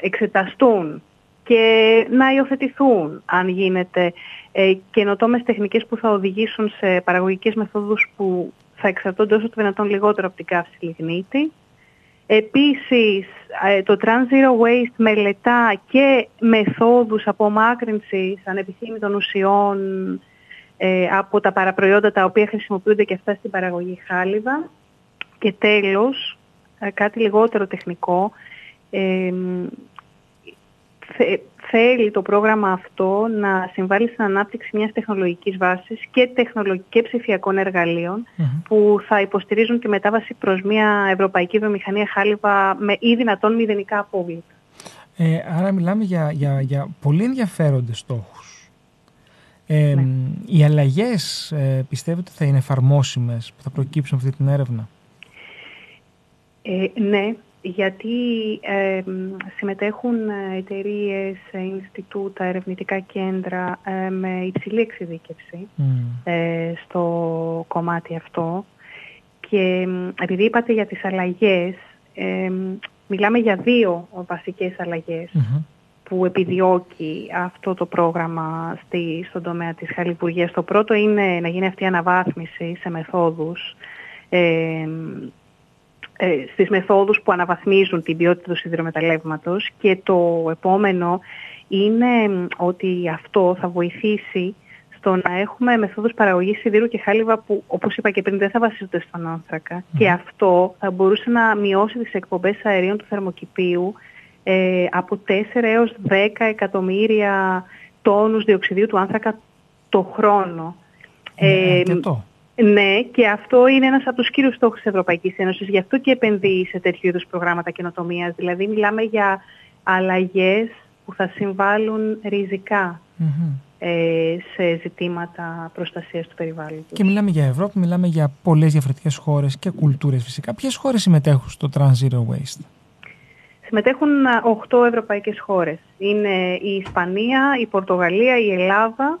Speaker 4: εξεταστούν και να υιοθετηθούν, αν γίνεται, ε, καινοτόμες τεχνικές που θα οδηγήσουν σε παραγωγικές μεθόδους που θα εξαρτώνται όσο το δυνατόν λιγότερο από την καύση λιγνίτη. Επίσης, ε, το Trans Zero Waste μελετά και μεθόδους απομάκρυνσης ανεπιθύμητων ουσιών ε, από τα παραπροϊόντα τα οποία χρησιμοποιούνται και αυτά στην παραγωγή χάλιβα. Και τέλος, ε, κάτι λιγότερο τεχνικό, θέλει το πρόγραμμα αυτό να συμβάλλει στην ανάπτυξη μιας τεχνολογικής βάσης και, τεχνολογική ψηφιακών που θα υποστηρίζουν τη μετάβαση προς μια ευρωπαϊκή βιομηχανία χάλιβα με ή δυνατόν μηδενικά απόβλητα.
Speaker 2: Ε, άρα μιλάμε για, για, για πολύ ενδιαφέροντες στόχους. Ε, ναι. Οι αλλαγές ε, πιστεύετε θα είναι εφαρμόσιμες που θα προκύψουν αυτή την έρευνα;
Speaker 4: Ε, ναι, γιατί ε, συμμετέχουν εταιρείες, Ινστιτούτα, ερευνητικά κέντρα ε, με υψηλή εξειδίκευση ε, στο κομμάτι αυτό. Και επειδή είπατε για τις αλλαγές, μιλάμε για δύο βασικές που επιδιώκει αυτό το πρόγραμμα στη, στον τομέα της χαλιβουργίας. Το πρώτο είναι να γίνει αυτή η αναβάθμιση σε μεθόδους ε, στις μεθόδους που αναβαθμίζουν την ποιότητα του σιδηρομεταλλεύματος και το επόμενο είναι ότι αυτό θα βοηθήσει στο να έχουμε μεθόδους παραγωγής σιδήρου και χάλιβα που όπως είπα και πριν δεν θα βασίζονται στον ανθρακα και αυτό θα μπορούσε να μειώσει τις εκπομπές αερίων του θερμοκηπίου ε, από 4 έως 10 εκατομμύρια τόνους διοξιδίου του άνθρακα το χρόνο.
Speaker 2: Ε,
Speaker 4: ναι, και αυτό είναι ένας από τους κύριους στόχους της Ευρωπαϊκής Ένωσης. Γι' αυτό και επενδύει σε τέτοιου είδους προγράμματα καινοτομίας. Δηλαδή μιλάμε για αλλαγές που θα συμβάλλουν ε, σε ζητήματα προστασίας του περιβάλλοντος.
Speaker 2: Και μιλάμε για Ευρώπη, μιλάμε για πολλές διαφορετικές χώρες και κουλτούρες φυσικά. Ποιες χώρες συμμετέχουν στο Trans Zero Waste?
Speaker 4: Συμμετέχουν 8 ευρωπαϊκές χώρες. Είναι η Ισπανία, η Πορτογαλία, η Ελλάδα,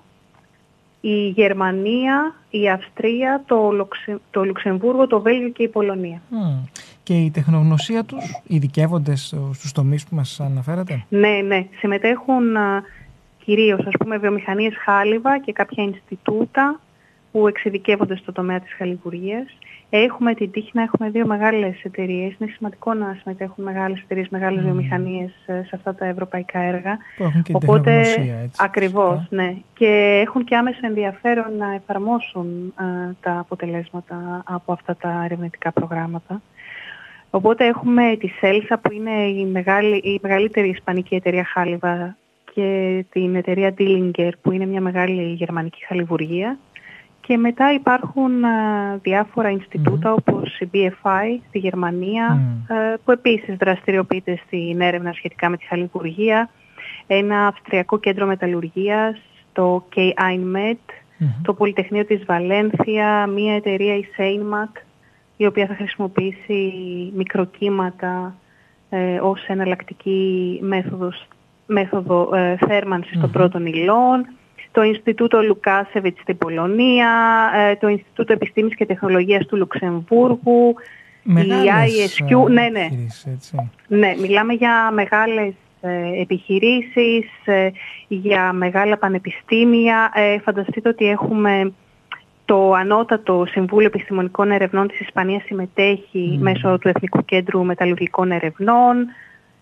Speaker 4: η Γερμανία, η Αυστρία, το, το Λουξεμβούργο, το Βέλγιο και η Πολωνία.
Speaker 2: Και η τεχνογνωσία τους ειδικεύονται στους τομείς που μας αναφέρατε;
Speaker 4: Ναι, ναι. Συμμετέχουν κυρίως ας πούμε βιομηχανίες χάλιβα και κάποια Ινστιτούτα που εξειδικεύονται στο τομέα της χαλιβουργίας. Έχουμε την τύχη να έχουμε δύο μεγάλες εταιρείες. Είναι σημαντικό να συμμετέχουν μεγάλες εταιρείες, μεγάλες mm. βιομηχανίες ε, σε αυτά τα ευρωπαϊκά έργα.
Speaker 2: έχουν και Οπότε, έτσι,
Speaker 4: ακριβώς, ναι. Και έχουν και άμεσα ενδιαφέρον να εφαρμόσουν ε, τα αποτελέσματα από αυτά τα ερευνητικά προγράμματα. Οπότε έχουμε τη Σέλσα που είναι η, μεγάλη, η μεγαλύτερη ισπανική εταιρεία χάλιβα και την εταιρεία Dillinger που είναι μια μεγάλη γερμανική χαλιβουργία. Και μετά υπάρχουν διάφορα Ινστιτούτα όπως η BFI στη Γερμανία που επίσης δραστηριοποιείται στην έρευνα σχετικά με τη χαλιβουργία. Ένα Αυστριακό Κέντρο Μεταλλουργίας, το K-INMET, το Πολυτεχνείο της Βαλένθια, μια εταιρεία η Seinmac, η οποία θα χρησιμοποιήσει μικροκύματα ε, ως εναλλακτική μέθοδος μέθοδο ε, θέρμανσης των πρώτων υλών, το Ινστιτούτο Λουκάσεβιτς στην Πολωνία, ε, το Ινστιτούτο Επιστήμης και Τεχνολογίας του Λουξεμβούργου,
Speaker 2: Μεγάλες, η ISQ.
Speaker 4: Ε, ναι, ναι. ναι, μιλάμε για μεγάλες ε, επιχειρήσεις, ε, για μεγάλα πανεπιστήμια. φανταστείτε ότι έχουμε το Ανώτατο Συμβούλιο Επιστημονικών Ερευνών της Ισπανίας συμμετέχει μέσω του Εθνικού Κέντρου Μεταλλουργικών Ερευνών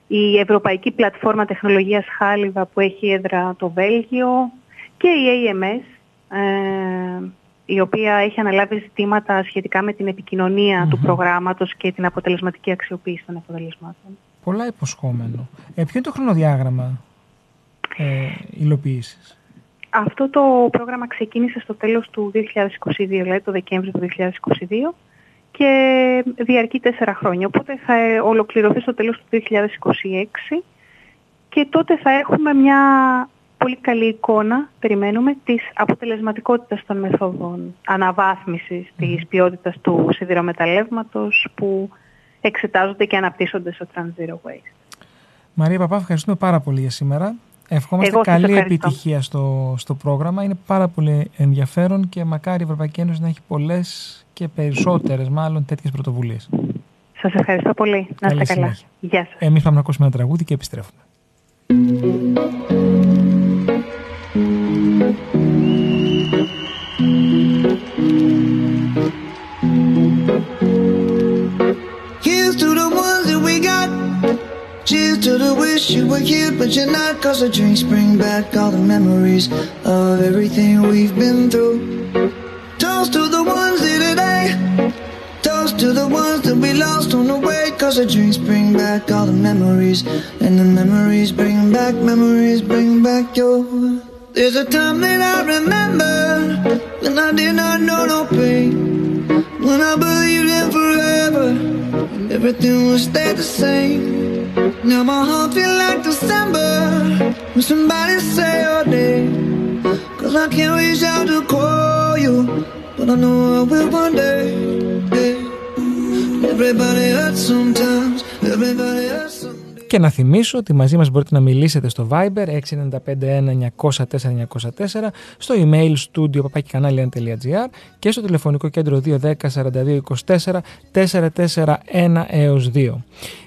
Speaker 4: η Ευρωπαϊκή Πλατφόρμα Τεχνολογίας Χάλιβα που έχει έδρα το Βέλγιο και η AMS ε, η οποία έχει αναλάβει ζητήματα σχετικά με την επικοινωνια του προγράμματος και την αποτελεσματική αξιοποίηση των αποτελεσμάτων.
Speaker 2: Πολλά υποσχόμενο. Ε, ποιο είναι το χρονοδιάγραμμα ε, υλοποίησης;
Speaker 4: Αυτό το πρόγραμμα ξεκίνησε στο τέλος του 2022, δηλαδή το Δεκέμβριο του 2022 και διαρκεί τέσσερα χρόνια. Οπότε θα ολοκληρωθεί στο τέλος του 2026 και τότε θα έχουμε μια πολύ καλή εικόνα, περιμένουμε, της αποτελεσματικότητας των μεθόδων αναβάθμισης της ποιότητας του σιδηρομεταλλεύματος που εξετάζονται και αναπτύσσονται στο Trans Zero Waste.
Speaker 2: Μαρία Παπά, ευχαριστούμε πάρα πολύ για σήμερα. Ευχόμαστε καλή επιτυχία στο, στο πρόγραμμα. Είναι πάρα πολύ ενδιαφέρον και μακάρι η Ευρωπαϊκή Ένωση να έχει πολλές και περισσότερες μάλλον τέτοιες πρωτοβουλίες.
Speaker 4: Σας ευχαριστώ πολύ. Να είστε καλά. Γεια σας.
Speaker 2: Εμείς πάμε να ακούσουμε ένα τραγούδι και επιστρέφουμε. But you're not. Cause the drinks bring back all the memories of everything we've been through. Toast to the ones here today. Toast to the ones that we lost on the way. Cause the drinks bring back all the memories. And the memories bring back, memories bring back your. There's a time that I remember when I did not know no pain. When I believed in forever, and everything would stay the same. Now my heart feel like December when somebody say your name. Cause I can't reach out to call you, but I know I will one day. Everybody hurts sometimes, everybody hurts sometimes. Και να θυμίσω ότι μαζί μας μπορείτε να μιλήσετε στο Viber 695-904-904, στο email studio papakikanalian.gr και στο τηλεφωνικό κέντρο 210 42 24 441 έως 2.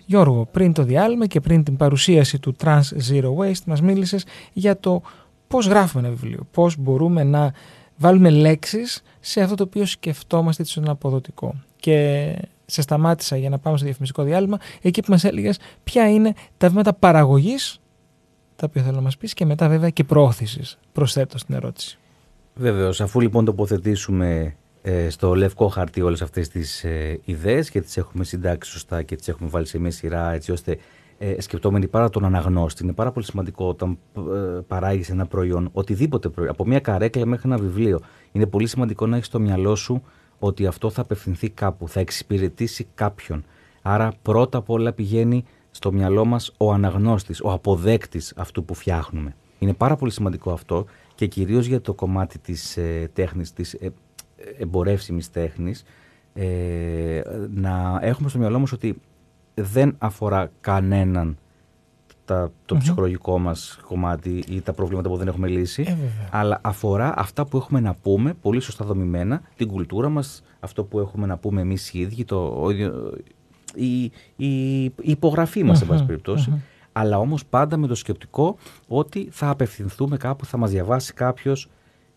Speaker 2: Γιώργο, πριν το διάλειμμα και πριν την παρουσίαση του Trans Zero Waste μας μίλησες για το πώς γράφουμε ένα βιβλίο, πώς μπορούμε να βάλουμε λέξεις σε αυτό το οποίο σκεφτόμαστε στον αποδοτικό. Και σε σταμάτησα για να πάμε στο διαφημιστικό διάλειμμα, εκεί που μας έλεγες ποια είναι τα βήματα παραγωγής, τα οποία θέλω να μας πεις, και μετά βέβαια και προώθησης. Προσθέτω στην ερώτηση.
Speaker 3: Βεβαίως, αφού λοιπόν τοποθετήσουμε ε, στο λευκό χαρτί όλες αυτές τις ε, ιδέες και τις έχουμε συντάξει σωστά και τις έχουμε βάλει σε μια σειρά έτσι ώστε ε, σκεπτόμενοι πάρα τον αναγνώστη. Είναι πάρα πολύ σημαντικό όταν ε, παράγεις ένα προϊόν, οτιδήποτε προϊόν, από μια καρέκλα μέχρι ένα βιβλίο. Είναι πολύ σημαντικό να έχεις στο μυαλό σου ότι αυτό θα απευθυνθεί κάπου, θα εξυπηρετήσει κάποιον. Άρα πρώτα απ' όλα πηγαίνει στο μυαλό μας ο αναγνώστης, ο αποδέκτης αυτού που φτιάχνουμε. Είναι πάρα πολύ σημαντικό αυτό και κυρίως για το κομμάτι της ε, τέχνης, της ε, εμπορεύσιμης τέχνης, ε, να έχουμε στο μυαλό μας ότι δεν αφορά κανέναν τα, το ψυχολογικό μας κομμάτι ή τα προβλήματα που δεν έχουμε λύσει,
Speaker 2: Ε,
Speaker 3: αλλά αφορά αυτά που έχουμε να πούμε, πολύ σωστά δομημένα, την κουλτούρα μας, αυτό που έχουμε να πούμε εμείς οι ίδιοι, το, ο ίδιο- η, η, η υπογραφή μας, σε πάση περιπτώσει, αλλά όμως πάντα με το σκεπτικό ότι θα απευθυνθούμε κάπου, θα μας διαβάσει κάποιος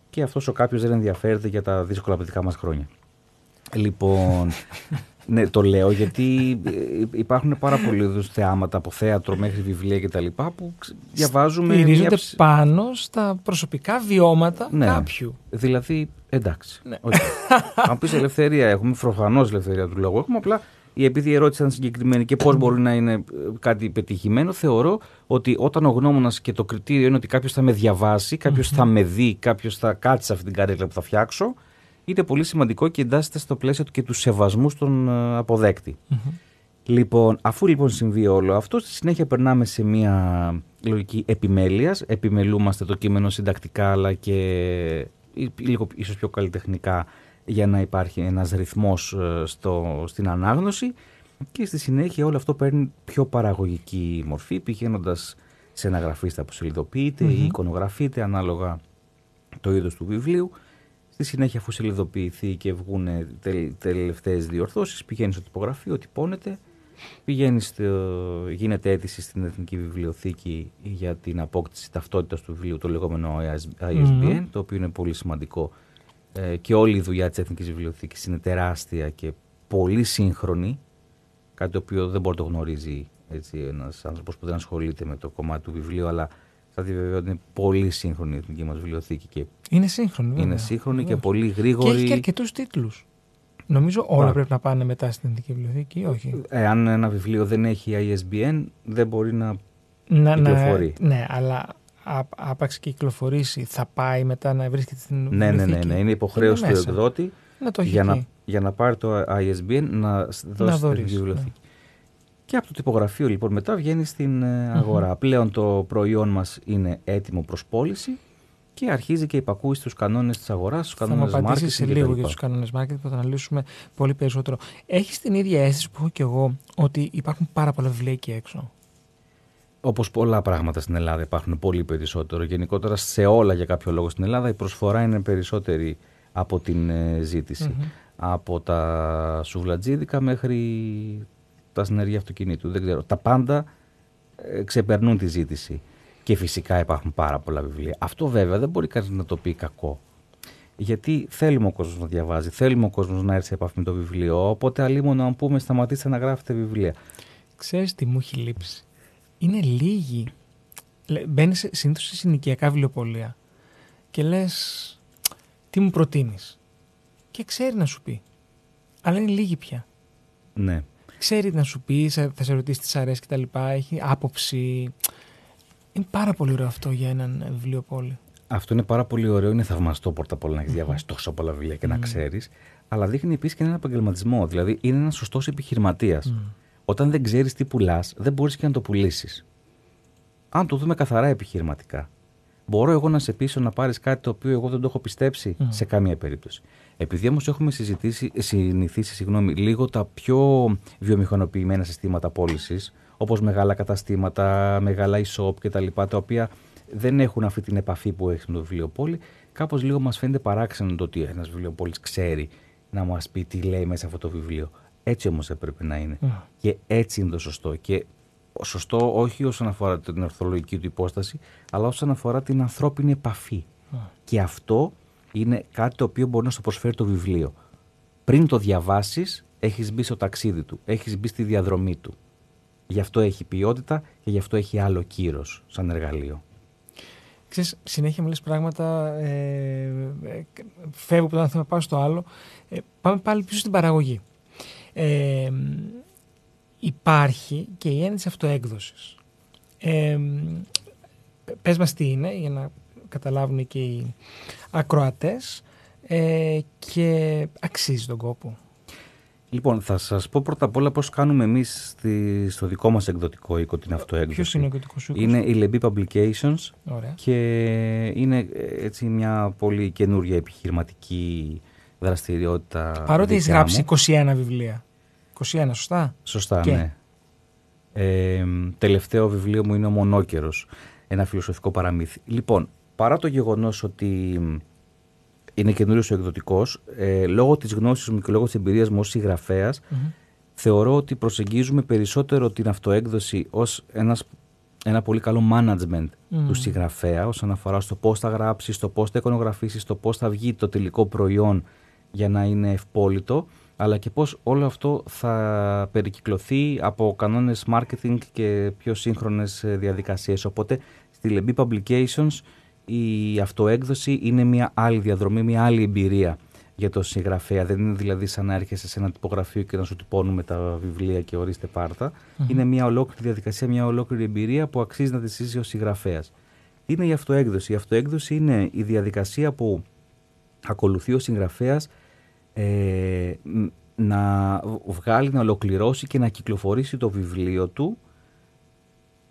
Speaker 3: και αυτός ο κάποιος δεν ενδιαφέρεται για τα δύσκολα παιδικά μας χρόνια. Λοιπόν, ναι, το λέω γιατί ε, υπάρχουν πάρα πολλοί είδους θεάματα από θέατρο μέχρι βιβλία κτλ. που ξ- διαβάζουμε. μια
Speaker 2: Στηρίζονται
Speaker 3: ψ-
Speaker 2: πάνω στα προσωπικά βιώματα
Speaker 3: Ναι.
Speaker 2: κάποιου.
Speaker 3: Δηλαδή, εντάξει.
Speaker 2: Ναι.
Speaker 3: οκ. Αν πεις ελευθερία, έχουμε προφανώς ελευθερία του λόγου. Έχουμε απλά η επειδή η ερώτηση ήταν συγκεκριμένη και πώς μπορεί να είναι ε, κάτι πετυχημένο, θεωρώ ότι όταν ο γνώμονας και το κριτήριο είναι ότι κάποιος θα με διαβάσει, κάποιος θα με δει, κάποιος θα κάτσει σε αυτή την καρέκλα που θα φτιάξω, είναι πολύ σημαντικό και εντάσσεται στο πλαίσιο του και του σεβασμού στον ε, αποδεκτη Λοιπόν, αφού λοιπόν συμβεί όλο αυτό, στη συνέχεια περνάμε σε μια λογική επιμέλειας. Επιμελούμαστε το κείμενο συντακτικά αλλά και ή- λίγο ίσως πιο καλλιτεχνικά για να υπάρχει ένας ρυθμός ε, στο, στην ανάγνωση και στη συνέχεια όλο αυτό παίρνει πιο παραγωγική μορφή πηγαίνοντας σε ένα γραφίστα που σελιδοποιείται ή εικονογραφείται ανάλογα το είδος του βιβλίου. Στη συνέχεια, αφού σελιδοποιηθεί και βγουν τελευταίες διορθώσεις, πηγαίνει στο τυπογραφείο, τυπώνεται, πηγαίνει στο, γίνεται αίτηση στην Εθνική Βιβλιοθήκη για την απόκτηση ταυτότητας του βιβλίου, το λεγόμενο ISBN, το οποίο είναι πολύ σημαντικό. Ε, και όλη η δουλειά της Εθνικής Βιβλιοθήκης είναι τεράστια και πολύ σύγχρονη, κάτι το οποίο δεν μπορεί να το γνωρίζει έτσι, ένας άνθρωπος που δεν ασχολείται με το κομμάτι του βιβλίου, αλλά θα διαβεβαιώ ότι είναι πολύ σύγχρονη η Εθνική μας Βιβλιοθήκη και
Speaker 2: Είναι σύγχρονη. βέβαια.
Speaker 3: είναι σύγχρονη και
Speaker 2: Βεβαίως.
Speaker 3: πολύ
Speaker 2: Και
Speaker 3: γρήγορη.
Speaker 2: έχει και αρκετούς τίτλους. Νομίζω όλα
Speaker 3: Πάρα.
Speaker 2: πρέπει να πάνε μετά στην Εθνική Βιβλιοθήκη ή όχι;
Speaker 3: Εάν ένα βιβλίο δεν έχει ISBN, δεν μπορεί να.
Speaker 2: Να, να,
Speaker 3: Κυκλοφορεί.
Speaker 2: ναι, αλλά α- άπαξ και κυκλοφορήσει, θα πάει μετά να βρίσκεται στην
Speaker 3: Ναι, ναι, ναι,
Speaker 2: βιβλιοθήκη;
Speaker 3: ναι. Είναι υποχρέωση του
Speaker 2: μέσα.
Speaker 3: εκδότη
Speaker 2: Να το έχει
Speaker 3: για να,
Speaker 2: εκεί.
Speaker 3: για να πάρει το ISBN να σ- δώσει στην
Speaker 2: δωρήσει,
Speaker 3: Εθνική βιβλιοθήκη. Και από το τυπογραφείο λοιπόν μετά βγαίνει στην ε, αγορά. Πλέον το προϊόν μας είναι έτοιμο προς πώληση και αρχίζει και υπακούει στους κανόνες της αγοράς, στους
Speaker 2: Θα μου
Speaker 3: κανόνες
Speaker 2: απαντήσεις σε
Speaker 3: marketing
Speaker 2: λίγο
Speaker 3: κτλ.
Speaker 2: για τους κανόνες marketing που θα τα αναλύσουμε πολύ περισσότερο. Έχεις την ίδια αίσθηση που έχω και εγώ ότι υπάρχουν πάρα πολλά βιβλία εκεί έξω;
Speaker 3: Όπως πολλά πράγματα στην Ελλάδα υπάρχουν πολύ περισσότερο. Γενικότερα σε όλα για κάποιο λόγο στην Ελλάδα η προσφορά είναι περισσότερη από την ε, ζητηση Από τα σουβλατζίδικα μέχρι τα συνεργεία αυτοκινήτου. Δεν ξέρω. Τα πάντα ε, ξεπερνούν τη ζήτηση. Και φυσικά υπάρχουν πάρα πολλά βιβλία. Αυτό βέβαια δεν μπορεί κανείς να το πει κακό. Γιατί θέλουμε ο κόσμος να διαβάζει, θέλουμε ο κόσμος να έρθει σε επαφή με το βιβλίο. Οπότε, αλλήμον αν πούμε, σταματήστε να γράφετε βιβλία.
Speaker 2: Ξέρεις τι μου έχει λείψει; Είναι λίγοι. Μπαίνεις συνήθως σε συνοικιακά βιβλιοπολία και λες, τι μου προτείνεις; Και ξέρει να σου πει. Αλλά είναι λίγοι πια.
Speaker 3: Ναι.
Speaker 2: Ξέρει να σου πει, σε- θα σε ρωτήσει τι σ' αρέσει κτλ. Έχει άποψη. Είναι πάρα πολύ ωραίο αυτό για έναν βιβλιοπόλη.
Speaker 3: Αυτό είναι πάρα πολύ ωραίο. Είναι θαυμαστό πρώτα απ' όλα να έχεις διαβάσει τόσα πολλά βιβλία και να ξέρεις. Αλλά δείχνει επίσης και έναν επαγγελματισμό. Δηλαδή είναι ένας σωστός επιχειρηματίας. Όταν δεν ξέρεις τι πουλάς, δεν μπορείς και να το πουλήσεις. Αν το δούμε καθαρά επιχειρηματικά, μπορώ εγώ να σε πείσω να πάρεις κάτι το οποίο εγώ δεν το έχω πιστέψει σε καμία περίπτωση. Επειδή όμως έχουμε συζητήσει, συνηθίσει συγγνώμη, λίγο τα πιο βιομηχανοποιημένα συστήματα πώλησης, όπως μεγάλα καταστήματα, μεγάλα e-shop κτλ., τα οποία δεν έχουν αυτή την επαφή που έχεις με το βιβλιοπόλη, κάπως λίγο μας φαίνεται παράξενο το ότι ένας βιβλιοπόλης ξέρει να μας πει τι λέει μέσα αυτό το βιβλίο. Έτσι όμως έπρεπε να είναι. Και έτσι είναι το σωστό. Και σωστό όχι όσον αφορά την ορθολογική του υπόσταση, αλλά όσον αφορά την ανθρώπινη επαφή. Και αυτό είναι κάτι το οποίο μπορεί να σου προσφέρει το βιβλίο. Πριν το διαβάσεις, έχεις μπει στο ταξίδι του, έχεις μπει στη διαδρομή του. Γι' αυτό έχει ποιότητα και γι' αυτό έχει άλλο κύρος σαν εργαλείο.
Speaker 2: Ξέρεις, συνέχεια μου λες πράγματα, ε, ε, φεύγω από το ένα θέμα, πάω στο άλλο. Ε, πάμε πάλι πίσω στην παραγωγή. Ε, υπάρχει και η έννοια της αυτοέκδοσης. Ε, πες μας τι είναι, για να καταλάβουν και οι ακροατές ε, και αξίζει τον κόπο.
Speaker 3: Λοιπόν, θα σας πω πρώτα απ' όλα πώς κάνουμε εμείς στο δικό μας εκδοτικό οίκο την αυτοέκδοση.
Speaker 2: Ποιος είναι ο εκδοτικός οίκος,
Speaker 3: Είναι η Lebi Publications
Speaker 2: Ωραία.
Speaker 3: και είναι ε, έτσι μια πολύ καινούργια επιχειρηματική δραστηριότητα.
Speaker 2: Παρότι έχεις γράψει 21 βιβλία. 21, σωστά;
Speaker 3: Σωστά, ναι. Ε, τελευταίο βιβλίο μου είναι ο Μονόκερος, ένα φιλοσοφικό παραμύθι. Λοιπόν, παρά το γεγονός ότι είναι καινούριος ο εκδοτικός, ε, λόγω της γνώσης μου και λόγω της εμπειρίας μου ως συγγραφέας, θεωρώ ότι προσεγγίζουμε περισσότερο την αυτοέκδοση ως ένας πολύ καλό management του συγγραφέα όσον αφορά στο πώς θα γράψει, στο πώς θα εικονογραφήσει, στο πώς θα βγει το τελικό προϊόν για να είναι ευπόλυτο, αλλά και πώς όλο αυτό θα περικυκλωθεί από κανόνες marketing και πιο σύγχρονες ε, διαδικασίες. Οπότε στη Lebi Publications η αυτοέκδοση είναι μια άλλη διαδρομή, μια άλλη εμπειρία για το συγγραφέα. Δεν είναι δηλαδή σαν να έρχεσαι σε ένα τυπογραφείο και να σου τυπώνουμε τα βιβλία και ορίστε Είναι μια ολόκληρη διαδικασία, μια ολόκληρη εμπειρία που αξίζει να της ζήσει ο συγγραφέας. Είναι η αυτοέκδοση. Η αυτοέκδοση είναι η διαδικασία που ακολουθεί ο συγγραφέας ε, να βγάλει, να ολοκληρώσει και να κυκλοφορήσει το βιβλίο του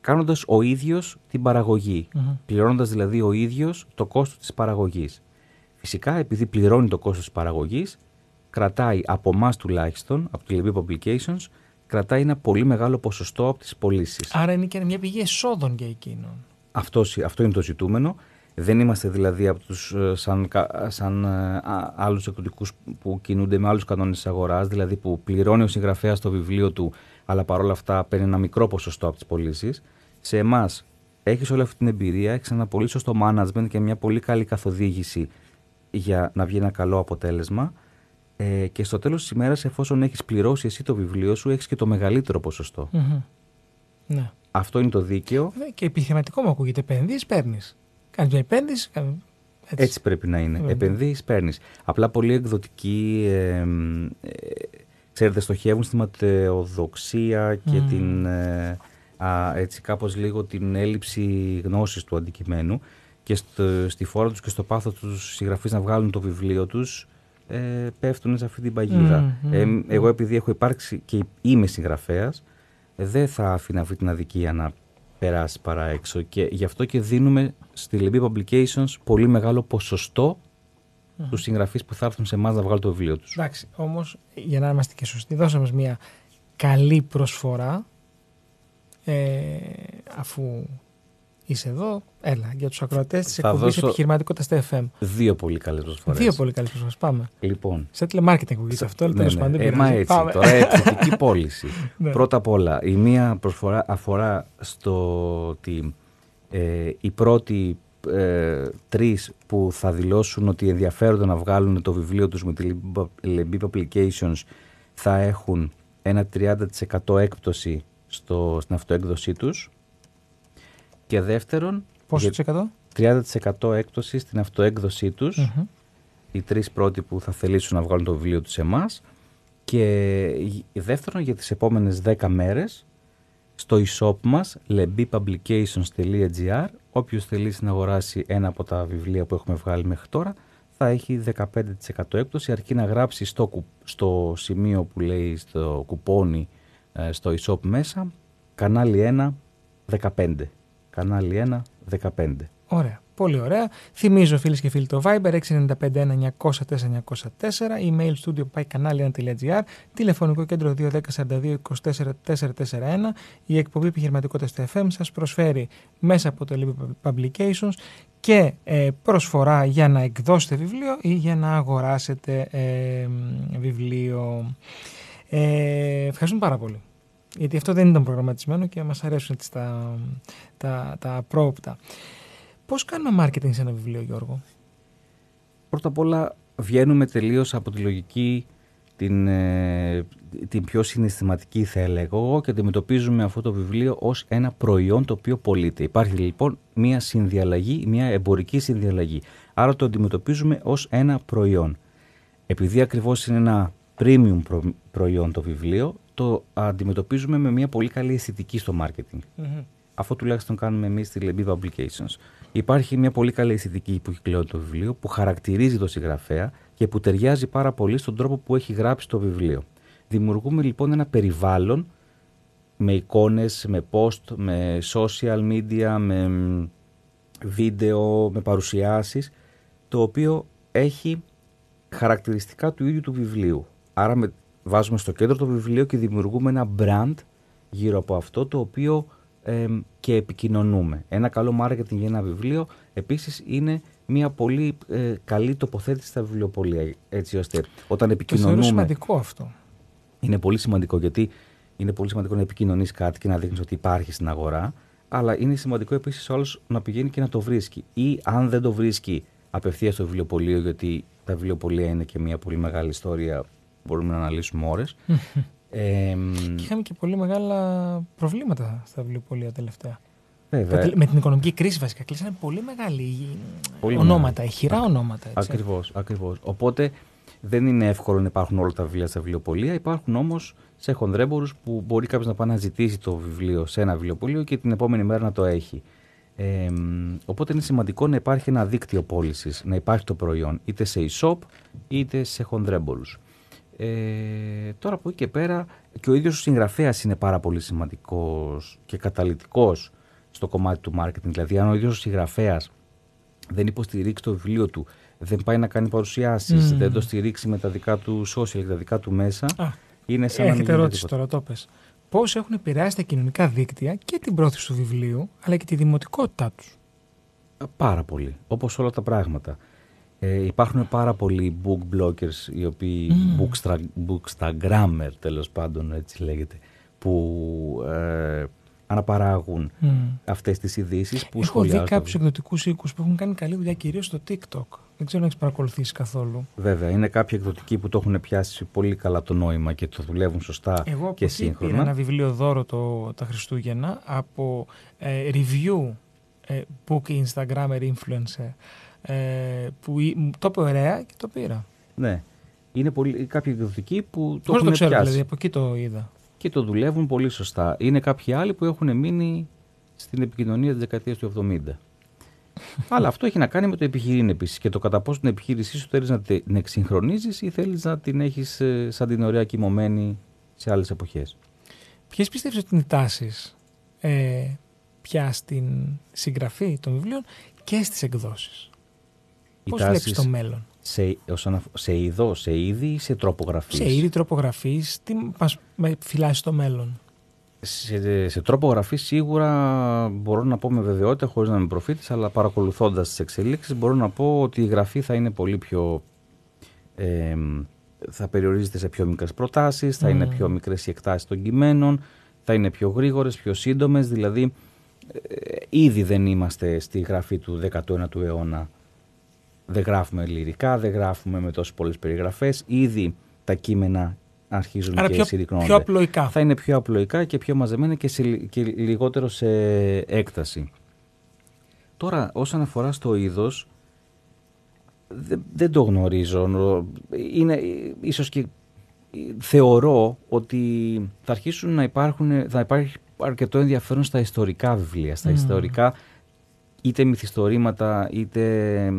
Speaker 3: κάνοντας ο ίδιος την παραγωγή, mm πληρώνοντας δηλαδή ο ίδιος το κόστος της παραγωγής. Φυσικά επειδή πληρώνει το κόστος της παραγωγής, κρατάει από εμάς τουλάχιστον, από τη Libby Publications, κρατάει ένα πολύ μεγάλο ποσοστό από τις πωλήσεις.
Speaker 2: Άρα είναι και μια πηγή εσόδων για εκείνον.
Speaker 3: Αυτό, αυτό είναι το ζητούμενο. Δεν είμαστε δηλαδή από τους, ε, σαν, σαν ε, άλλους εκδοτικούς που κινούνται με άλλους κανόνες της αγοράς, δηλαδή που πληρώνει ο συγγραφέας το βιβλίο του, αλλά παρόλα αυτά παίρνει ένα μικρό ποσοστό από τις πωλήσεις. Σε εμάς έχεις όλη αυτή την εμπειρία, έχεις ένα πολύ σωστό management και μια πολύ καλή καθοδήγηση για να βγει ένα καλό αποτέλεσμα. Ε, και στο τέλος της ημέρας, εφόσον έχεις πληρώσει εσύ το βιβλίο σου, έχεις και το μεγαλύτερο
Speaker 2: Ναι.
Speaker 3: Αυτό είναι το δίκαιο.
Speaker 2: Και επιχειρηματικό μου ακούγεται. Επενδύεις, παίρνεις. Κάνεις μια επένδυση.
Speaker 3: Έτσι. Έτσι πρέπει να είναι. Επενδύεις, παίρνεις. Απλά πολλοί εκδοτικοί, ε, ε, ξέρετε, στοχεύουν στη ματαιοδοξία και την, ε, α, έτσι κάπως λίγο την έλλειψη γνώσης του αντικειμένου και στο, στη φόρα τους και στο πάθος τους συγγραφείς να βγάλουν το βιβλίο τους ε, πέφτουν σε αυτή την παγίδα. Ε, εγώ επειδή έχω υπάρξει και είμαι συγγραφέας, δεν θα αφήνα αυτή την αδικία να περάσει παρά έξω. Και γι' αυτό και δίνουμε στη Libby Publications πολύ μεγάλο ποσοστό mm. τους συγγραφείς που θα έρθουν σε εμάς να βγάλουν το βιβλίο τους.
Speaker 2: Εντάξει, όμως για να είμαστε και σωστοί, δώσαμε μια καλή προσφορά ε, αφού είσαι εδώ, έλα για τους ακροατές της εκπομπής δώσω... επιχειρηματικότητα στα FM.
Speaker 3: Δύο πολύ καλές προσφορές.
Speaker 2: Δύο πολύ καλές προσφορές. Πάμε.
Speaker 3: Λοιπόν.
Speaker 2: Σε τηλεμάρκετινγκ ακούγεται αυτό, αλλά ναι, τέλος πάντων.
Speaker 3: Ε, μα έτσι. Πάμε. Τώρα έτσι, πώληση. ναι. Πρώτα απ' όλα, η μία προσφορά αφορά στο ότι ε, οι πρώτοι ε, τρεις που θα δηλώσουν ότι ενδιαφέρονται να βγάλουν το βιβλίο τους με τη Libby Publications θα έχουν ένα 30% έκπτωση στο, στην αυτοέκδοσή τους. Και δεύτερον...
Speaker 2: Πόσο της εκατό;
Speaker 3: 30% έκπτωση στην αυτοέκδοσή τους. Οι τρεις πρώτοι που θα θελήσουν να βγάλουν το βιβλίο τους σε εμάς. Και δεύτερον για τις επόμενες 10 μέρες στο e-shop μας lebipublications.gr όποιος θελήσει να αγοράσει ένα από τα βιβλία που έχουμε βγάλει μέχρι τώρα θα έχει 15% έκπτωση. Αρκεί να γράψει στο, στο σημείο που λέει στο κουπόνι ε, στο e-shop μέσα κανάλι 1 15 κανάλι 1 15
Speaker 2: Ωραία. Πολύ ωραία. Θυμίζω φίλες και φίλοι το Viber 695-904-904, email studio πάει κανάλι1.gr, τηλεφωνικό κέντρο 210-42-24-441. Η εκπομπή επιχειρηματικότητας στο FM σας προσφέρει μέσα από το Libby Publications και ε, προσφορά για να εκδώσετε βιβλίο ή για να αγοράσετε ε, βιβλίο. Ε, ευχαριστούμε πάρα πολύ. Γιατί αυτό δεν ήταν προγραμματισμένο και μας αρέσουν τα, τα, τα πρόοπτα. Πώς κάνουμε marketing σε ένα βιβλίο, Γιώργο;
Speaker 3: Πρώτα απ' όλα βγαίνουμε τελείως από τη λογική την, ε, την πιο συναισθηματική θα έλεγα εγώ και αντιμετωπίζουμε αυτό το βιβλίο ως ένα προϊόν το οποίο πωλείται. Υπάρχει λοιπόν μια συνδιαλλαγή, μια εμπορική συνδιαλλαγή. Άρα το αντιμετωπίζουμε ως ένα προϊόν. Επειδή ακριβώς είναι ένα premium προϊόν το βιβλίο, το αντιμετωπίζουμε με μια πολύ καλή αισθητική στο marketing. mm Αυτό τουλάχιστον κάνουμε εμείς στη Lebi Publications. Υπάρχει μια πολύ καλή αισθητική που κυκλώνει το βιβλίο, που χαρακτηρίζει το συγγραφέα και που ταιριάζει πάρα πολύ στον τρόπο που έχει γράψει το βιβλίο. Δημιουργούμε λοιπόν ένα περιβάλλον με εικόνες, με post, με social media, με βίντεο, με παρουσιάσεις, το οποίο έχει χαρακτηριστικά του ίδιου του βιβλίου. Άρα με, βάζουμε στο κέντρο το βιβλίο και δημιουργούμε ένα brand γύρω από αυτό το οποίο και επικοινωνούμε. Ένα καλό marketing για ένα βιβλίο επίσης είναι μια πολύ ε, καλή τοποθέτηση στα βιβλιοπολία έτσι ώστε όταν επικοινωνούμε...
Speaker 2: είναι σημαντικό αυτό.
Speaker 3: Είναι πολύ σημαντικό γιατί είναι πολύ σημαντικό να επικοινωνείς κάτι και να δείχνεις ότι υπάρχει στην αγορά αλλά είναι σημαντικό επίσης όλος να πηγαίνει και να το βρίσκει. Ή αν δεν το βρίσκει απευθείας στο βιβλιοπωλείο, γιατί τα βιβλιοπωλεία είναι και μια πολύ μεγάλη ιστορία, μπορούμε να αναλύσουμε ώρες.
Speaker 2: ε, και είχαμε και πολύ μεγάλα προβλήματα στα βιβλιοπωλεία τελευταία.
Speaker 3: Βέβαια.
Speaker 2: Με την οικονομική κρίση βασικά κλείσανε πολύ μεγάλη πολύ ονόματα, ηχηρά ονόματα.
Speaker 3: Ακριβώς, ακριβώς. Οπότε δεν είναι εύκολο να υπάρχουν όλα τα βιβλία στα βιβλιοπωλεία. Υπάρχουν όμως σε χονδρέμπορου που μπορεί κάποιος να πάει να ζητήσει το βιβλίο σε ένα βιβλιοπωλείο και την επόμενη μέρα να το έχει. Ε, οπότε είναι σημαντικό να υπάρχει ένα δίκτυο πώλησης, να υπάρχει το προϊόν είτε σε e-shop είτε σε χονδρέμπορου. Ε, τώρα από εκεί και πέρα και ο ίδιος ο συγγραφέας είναι πάρα πολύ σημαντικός και καταλητικός στο κομμάτι του marketing. Δηλαδή αν ο ίδιος ο συγγραφέας δεν υποστηρίξει το βιβλίο του δεν πάει να κάνει παρουσιάσεις, mm. δεν το στηρίξει με τα δικά του social και τα δικά του μέσα. Α,
Speaker 2: είναι σαν έχετε να ερώτηση τώρα, το πες. Πώς έχουν επηρεάσει τα κοινωνικά δίκτυα και την πρόθεση του βιβλίου, αλλά και τη δημοτικότητά τους;
Speaker 3: Πάρα πολύ. Όπως όλα τα πράγματα. Ε, υπάρχουν πάρα πολλοί book bloggers, οι οποίοι mm. bookstagrammer τέλος πάντων, έτσι λέγεται, που ε, αναπαράγουν mm. αυτές τις ειδήσεις που
Speaker 2: Έχω δει κάποιους εκδοτικούς οίκους που έχουν κάνει καλή δουλειά κυρίως στο TikTok. Δεν ξέρω αν έχεις παρακολουθήσει καθόλου.
Speaker 3: Βέβαια, είναι κάποιοι εκδοτικοί που το έχουν πιάσει πολύ καλά το νόημα και το δουλεύουν σωστά
Speaker 2: Εγώ
Speaker 3: και σύγχρονα.
Speaker 2: Εγώ ένα βιβλίο δώρο το, τα Χριστούγεννα από ε, review ε, book Instagrammer influencer ε, που το είπε ωραία και το πήρα.
Speaker 3: Ναι. Είναι πολύ, κάποιοι εκδοτικοί που το έχουν
Speaker 2: το
Speaker 3: ξέρω,
Speaker 2: δηλαδή, από εκεί το είδα.
Speaker 3: Και το δουλεύουν πολύ σωστά. Είναι κάποιοι άλλοι που έχουν μείνει στην επικοινωνία της δεκαετίας του 70. Αλλά αυτό έχει να κάνει με το επιχειρήν επίσης και το κατά πόσο την επιχείρησή σου θέλεις να την εξυγχρονίζεις ή θέλεις να την έχεις ε, σαν την ωραία κοιμωμένη σε άλλες εποχές.
Speaker 2: Ποιες πιστεύεις ότι είναι οι τάσεις ε, πια στην συγγραφή των βιβλίων και στις εκδόσεις; Πώς βλέπεις το μέλλον;
Speaker 3: Σε, σε είδο, σε είδη ή σε τρόπο γραφή.
Speaker 2: Σε είδη τροπογραφή, τι μας φυλάσσει το μέλλον;
Speaker 3: Σε, σε τρόπο γραφή σίγουρα μπορώ να πω με βεβαιότητα, χωρίς να είμαι προφήτης, αλλά παρακολουθώντας τις εξελίξεις μπορώ να πω ότι η γραφή θα είναι πολύ πιο... Ε, θα περιορίζεται σε πιο μικρές προτάσεις, θα είναι πιο μικρές οι εκτάσεις των κειμένων, θα είναι πιο γρήγορες, πιο σύντομες, δηλαδή ε, ήδη δεν είμαστε στη γραφή του 19ου αιώνα. Δεν γράφουμε λυρικά, δεν γράφουμε με τόσες πολλές περιγραφές, ήδη τα κείμενα αρχίζουν Άρα και πιο, συρρυκνώνται.
Speaker 2: Πιο απλοϊκά.
Speaker 3: Θα είναι πιο απλοϊκά και πιο μαζεμένα και, και λιγότερο σε έκταση. Τώρα, όσον αφορά στο είδος, δεν, το γνωρίζω. Είναι, ίσως και θεωρώ ότι θα αρχίσουν να υπάρχουν, θα υπάρχει αρκετό ενδιαφέρον στα ιστορικά βιβλία, στα ιστορικά είτε μυθιστορήματα είτε ε,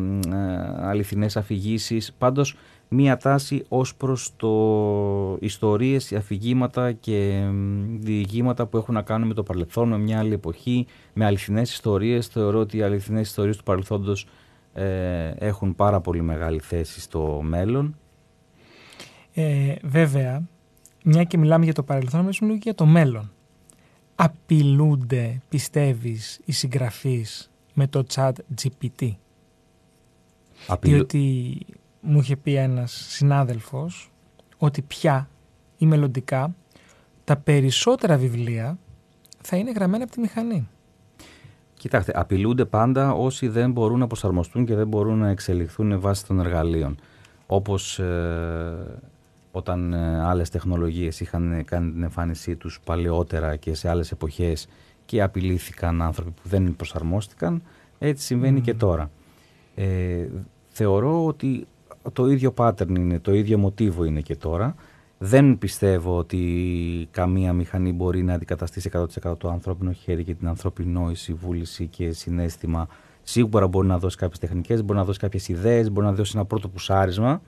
Speaker 3: αληθινές αφηγήσεις. Πάντως μία τάση ως προς το ιστορίες, αφηγήματα και διηγήματα που έχουν να κάνουν με το παρελθόν, με μια άλλη εποχή, με αληθινές ιστορίες. Θεωρώ ότι οι αληθινές ιστορίες του παρελθόντος ε, έχουν πάρα πολύ μεγάλη θέση στο μέλλον.
Speaker 2: Ε, βέβαια, μια και μιλάμε για το παρελθόν, μιλήσουμε και για το μέλλον. Απειλούνται, πιστεύεις, οι συγγραφείς με το chat GPT. Απειλ... Διότι μου είχε πει ένας συνάδελφος ότι πια ή μελλοντικά τα περισσότερα βιβλία θα είναι γραμμένα από τη μηχανή.
Speaker 3: Κοιτάξτε, απειλούνται πάντα όσοι δεν μπορούν να προσαρμοστούν και δεν μπορούν να εξελιχθούν βάσει των εργαλείων. Όπως ε, όταν ε, άλλες τεχνολογίες είχαν κάνει την εμφάνισή τους παλαιότερα και σε άλλες εποχές και απειλήθηκαν άνθρωποι που δεν προσαρμόστηκαν, έτσι συμβαίνει και τώρα. Ε, θεωρώ ότι το ίδιο pattern είναι, το ίδιο μοτίβο είναι και τώρα. Δεν πιστεύω ότι καμία μηχανή μπορεί να αντικαταστήσει 100% το ανθρώπινο χέρι και την ανθρώπινη νόηση, βούληση και συνέστημα. Σίγουρα μπορεί να δώσει κάποιες τεχνικές, μπορεί να δώσει κάποιες ιδέες, μπορεί να δώσει ένα πρώτο πουσάρισμα.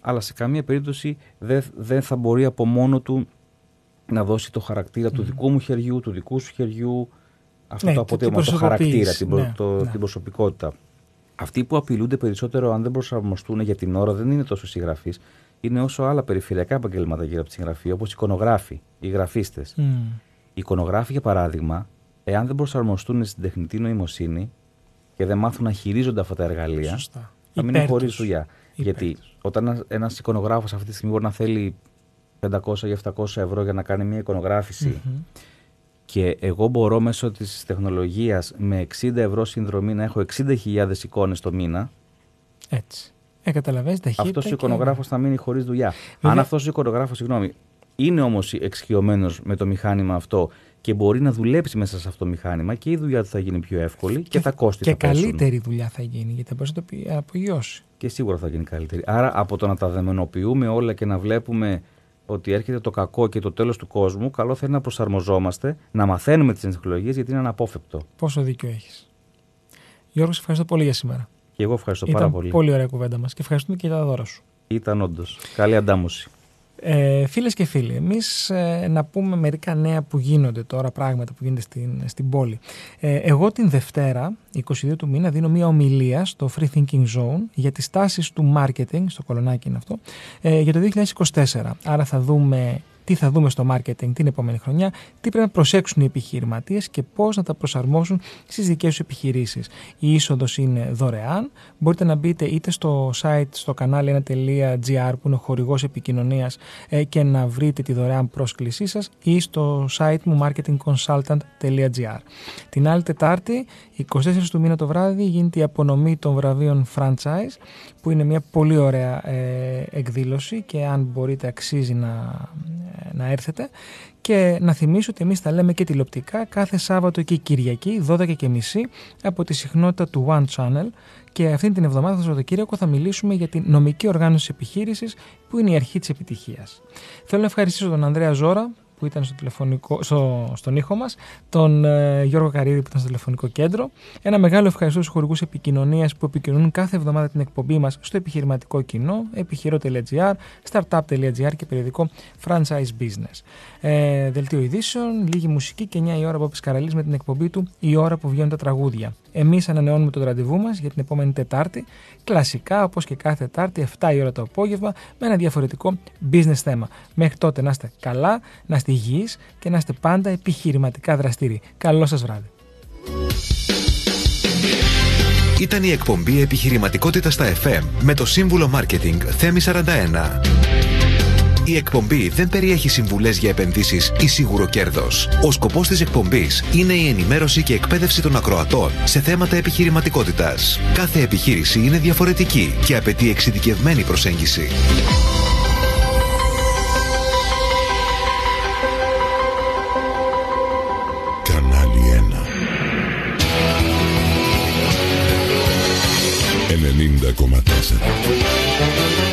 Speaker 3: αλλά σε καμία περίπτωση δεν, δεν θα μπορεί από μόνο του να δώσει το χαρακτήρα του δικού μου χεριού, του δικού σου χεριού, αυτό
Speaker 2: Ναι,
Speaker 3: το
Speaker 2: το-
Speaker 3: αποτέλεσμα,
Speaker 2: την
Speaker 3: το χαρακτήρα, την, προ-
Speaker 2: ναι,
Speaker 3: το-
Speaker 2: ναι.
Speaker 3: την προσωπικότητα. Αυτοί που απειλούνται περισσότερο αν δεν προσαρμοστούν για την ώρα δεν είναι τόσο οι συγγραφείς, είναι όσο άλλα περιφερειακά επαγγέλματα γύρω από τη συγγραφή, όπως οι εικονογράφοι, οι γραφίστες.
Speaker 2: Μμ.
Speaker 3: Οι εικονογράφοι, για παράδειγμα, εάν δεν προσαρμοστούν στην τεχνητή νοημοσύνη και δεν μάθουν να χειρίζονται αυτά τα εργαλεία,
Speaker 2: Σωστά.
Speaker 3: θα μείνουν
Speaker 2: Υπέρ
Speaker 3: χωρίς
Speaker 2: τους.
Speaker 3: δουλειά.
Speaker 2: Υπέρ
Speaker 3: Γιατί
Speaker 2: τους.
Speaker 3: όταν ένας εικονογράφος αυτή τη στιγμή μπορεί να θέλει 500 ή 700 ευρώ για να κάνει μια εικονογράφηση
Speaker 2: Μμμ.
Speaker 3: και εγώ μπορώ μέσω της τεχνολογίας με 60 ευρώ συνδρομή να έχω 60.000 εικόνες το μήνα,
Speaker 2: Έτσι. Ε, καταλαβαίνεις, ταχύτητα
Speaker 3: αυτός ο
Speaker 2: και-
Speaker 3: εικονογράφος θα μείνει χωρίς δουλειά.
Speaker 2: Βέβαια-
Speaker 3: Αν αυτός ο εικονογράφος, συγγνώμη, είναι όμως εξοικειωμένος με το μηχάνημα αυτό και μπορεί να δουλέψει μέσα σε αυτό το μηχάνημα και η δουλειά του θα γίνει πιο εύκολη και, τα κόστη
Speaker 2: Και
Speaker 3: θα πέσουν.
Speaker 2: καλύτερη δουλειά θα γίνει, γιατί θα μπορείς να το πει- απογειώσεις.
Speaker 3: Και σίγουρα θα γίνει καλύτερη. Άρα από το να τα δεμενοποιούμε όλα και να βλέπουμε ότι έρχεται το κακό και το τέλος του κόσμου, καλό θα είναι να προσαρμοζόμαστε, να μαθαίνουμε τις τεχνολογίες γιατί είναι αναπόφευκτο.
Speaker 2: Πόσο δίκιο έχεις. Γιώργος, σε ευχαριστώ πολύ για σήμερα.
Speaker 3: Και εγώ ευχαριστώ
Speaker 2: Ήταν
Speaker 3: πάρα πολύ.
Speaker 2: πολύ ωραία κουβέντα μας και ευχαριστούμε και για τα δώρα σου.
Speaker 3: Ήταν όντως. Καλή αντάμωση.
Speaker 2: Ε, φίλες και φίλοι, εμείς ε, να πούμε μερικά νέα που γίνονται τώρα, πράγματα που γίνονται στην, στην πόλη. Ε, εγώ την Δευτέρα, 22 του μήνα, δίνω μία ομιλία στο Free Thinking Zone για τις τάσεις του marketing, στο κολονάκι είναι αυτό, ε, για το 2024. Άρα θα δούμε τι θα δούμε στο marketing την επόμενη χρονιά, τι πρέπει να προσέξουν οι επιχειρηματίες και πώς να τα προσαρμόσουν στις δικές τους επιχειρήσεις. Η είσοδος είναι δωρεάν, μπορείτε να μπείτε είτε στο site, στο κανάλι 1.gr που είναι ο χορηγός επικοινωνίας ε, και να βρείτε τη δωρεάν πρόσκλησή σας ή στο site μου marketingconsultant.gr. Την άλλη Τετάρτη, 24 του μήνα το βράδυ, γίνεται η απονομή των βραβείων franchise που είναι μια πολύ ωραία ε, εκδήλωση και αν μπορείτε αξίζει να, να έρθετε και να θυμίσω ότι εμείς τα λέμε και τηλεοπτικά κάθε Σάββατο και Κυριακή 12 και μισή από τη συχνότητα του One Channel και αυτή την εβδομάδα το Σαββατοκύριακο θα μιλήσουμε για την νομική οργάνωση της επιχείρησης που είναι η αρχή της επιτυχίας. Θέλω να ευχαριστήσω τον Ανδρέα Ζώρα που ήταν στο τηλεφωνικό, στο, στον ήχο μας, τον ε, Γιώργο Καρίδη που ήταν στο τηλεφωνικό κέντρο. Ένα μεγάλο ευχαριστώ στους χορηγούς επικοινωνίας που επικοινωνούν κάθε εβδομάδα την εκπομπή μας στο επιχειρηματικό κοινό, επιχειρό.gr, startup.gr και περιοδικό Franchise Business. Ε, δελτίο ειδήσεων, λίγη μουσική και 9 η ώρα από Καραλής με την εκπομπή του «Η ώρα που βγαίνουν τα τραγούδια». Εμείς ανανεώνουμε το ραντεβού μας για την επόμενη Τετάρτη, κλασικά όπως και κάθε Τετάρτη, 7 η ώρα το απόγευμα, με ένα διαφορετικό business θέμα. Μέχρι τότε να είστε καλά, να είστε υγιείς και να είστε πάντα επιχειρηματικά δραστήριοι. Καλό σας βράδυ.
Speaker 1: Ήταν η εκπομπή Επιχειρηματικότητας στα FM με το σύμβουλο Μάρκετινγκ Θέμη 41. Η εκπομπή δεν περιέχει συμβουλές για επενδύσεις ή σίγουρο κέρδος. Ο σκοπός της εκπομπής είναι η ενημέρωση και εκπαίδευση των ακροατών σε θέματα επιχειρηματικότητας. Κάθε επιχείρηση είναι διαφορετική και απαιτεί εξειδικευμένη προσέγγιση.
Speaker 5: la Comataza.